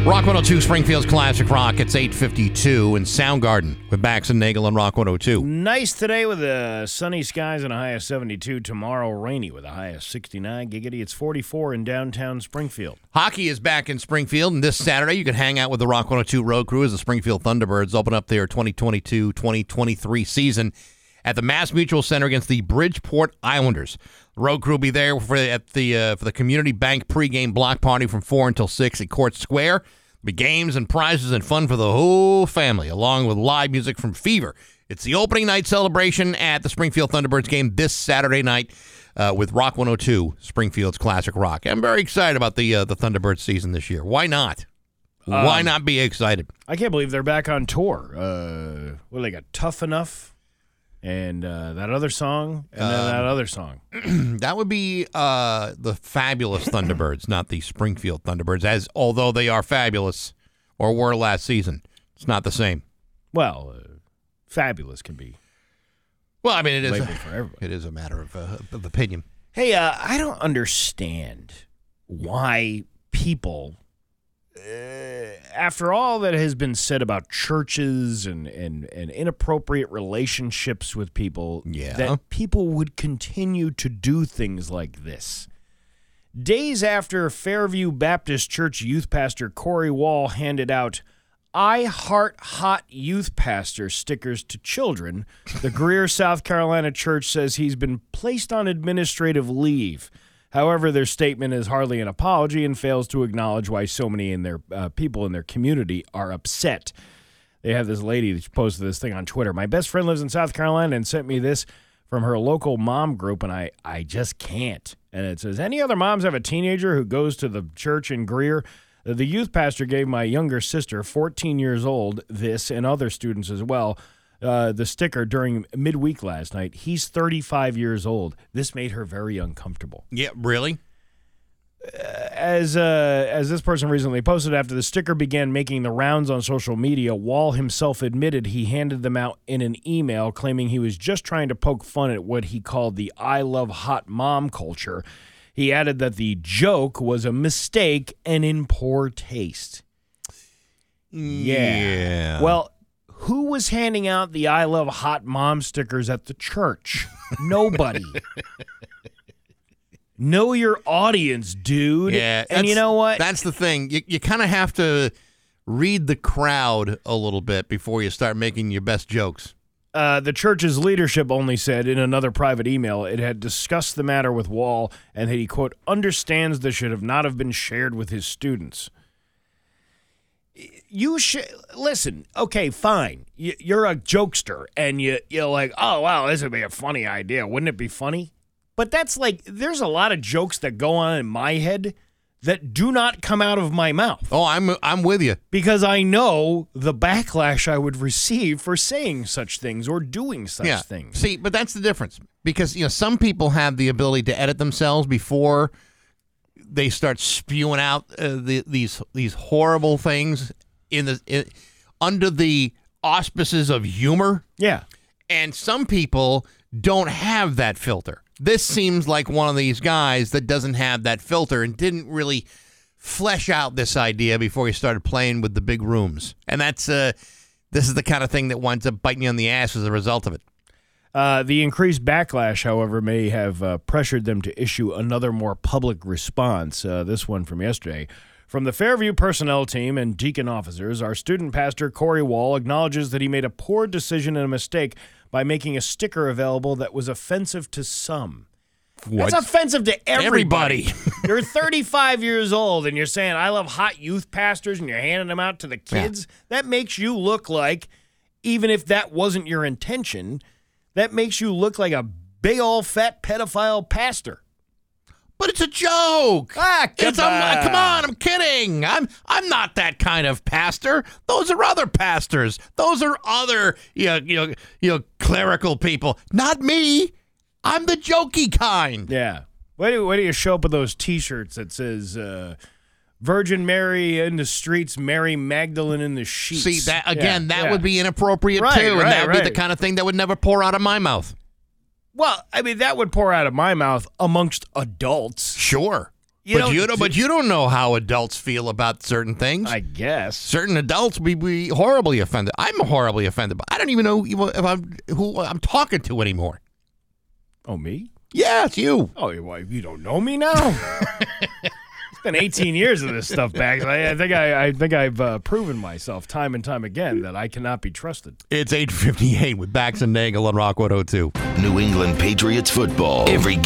Rock 102, Springfield's Classic Rock. It's 852 in Soundgarden with Bax and Nagel on Rock 102. Nice today with uh, sunny skies and a high of 72. Tomorrow, rainy with a high of 69. Giggity, it's 44 in downtown Springfield. Hockey is back in Springfield, and this Saturday you can hang out with the Rock 102 Road Crew as the Springfield Thunderbirds open up their 2022-2023 season at the Mass Mutual Center against the Bridgeport Islanders. Road Crew will be there for at the uh, for the Community Bank pregame block party from four until six at Court Square. There'll be games and prizes and fun for the whole family, along with live music from Fever. It's the opening night celebration at the Springfield Thunderbirds game this Saturday night uh, with Rock 102, Springfield's classic rock. I'm very excited about the uh, the Thunderbirds season this year. Why not? Why Um, not be excited? I can't believe they're back on tour. Uh, well, they got Tough Enough and uh, that other song and then Um, that other song. that would be uh, the fabulous Thunderbirds, not the Springfield Thunderbirds. As although they are fabulous, or were last season, it's not the same. Well, uh, fabulous can be. Well, I mean, it is a, for everybody. It is a matter of, uh, of opinion. Hey, uh, I don't understand why people, Eh, after all that has been said about churches and, and, and inappropriate relationships with people, Yeah. that people would continue to do things like this. Days after Fairview Baptist Church youth pastor Corey Wall handed out I Heart Hot Youth Pastor stickers to children, the Greer, South Carolina church says he's been placed on administrative leave. However, their statement is hardly an apology and fails to acknowledge why so many in their uh, people in their community are upset. They have this lady that posted this thing on Twitter. My best friend lives in South Carolina and sent me this from her local mom group, and I, I just can't. And it says, Any other moms have a teenager who goes to the church in Greer? The youth pastor gave my younger sister, 14 years old, this and other students as well, uh, the sticker during midweek last night. He's 35 years old. This made her very uncomfortable Yeah, really? as uh, as this person recently posted after the sticker began making the rounds on social media, Wall himself admitted he handed them out in an email claiming he was just trying to poke fun at what he called the I love hot mom culture. He added that the joke was a mistake and in poor taste. Yeah. Well, who was handing out the I love hot mom stickers at the church? Nobody. know your audience, dude. Yeah, And you know what? That's the thing. You, you kind of have to read the crowd a little bit before you start making your best jokes. Uh, the church's leadership only said in another private email it had discussed the matter with Wall and that he, quote, understands this should have not have been shared with his students. You should listen. Okay, fine. You, you're a jokester, and you you're like, oh wow, this would be a funny idea. Wouldn't it be funny? But that's like, there's a lot of jokes that go on in my head that do not come out of my mouth. Oh, I'm I'm with you. Because I know the backlash I would receive for saying such things or doing such yeah. things. See, but that's the difference because you know some people have the ability to edit themselves before they start spewing out uh, the, these these horrible things in the in, under the auspices of humor. Yeah. And some people don't have that filter. This seems like one of these guys that doesn't have that filter and didn't really flesh out this idea before he started playing with the big rooms. And that's uh, this is the kind of thing that winds up biting you on the ass as a result of it. Uh, the increased backlash, however, may have uh, pressured them to issue another more public response. Uh, this one from yesterday. From the Fairview personnel team and deacon officers, our student pastor, Corey Wall, acknowledges that he made a poor decision and a mistake by making a sticker available that was offensive to some. What? That's offensive to everybody. Everybody. you're 35 years old and you're saying, I love hot youth pastors and you're handing them out to the kids. That makes you look like, even if that wasn't your intention, that makes you look like a big old fat pedophile pastor. But it's a joke. Ah, It's on. come on, I'm kidding. I'm I'm not that kind of pastor. Those are other pastors. Those are other you know, you know, you know clerical people. Not me. I'm the jokey kind. Yeah. Why do, why do you show up with those T-shirts that says uh, "Virgin Mary in the streets, Mary Magdalene in the sheets"? See that again? Yeah, that yeah. would be inappropriate Right, too, and that would be the kind of thing that would never pour out of my mouth. Well, I mean, that would pour out of my mouth amongst adults. Sure. You but you don't. But you don't know how adults feel about certain things. I guess. certain adults would be horribly offended. I'm horribly offended, but I don't even know if I'm who I'm talking to anymore. Oh, me? Yeah, it's you. Oh, well, you don't know me now. it's been 18 years of this stuff, Bax. I, I think I, I think I've uh, proven myself time and time again that I cannot be trusted. It's 8:58 with Bax and Nagel on Rock 102. New England Patriots football. Every game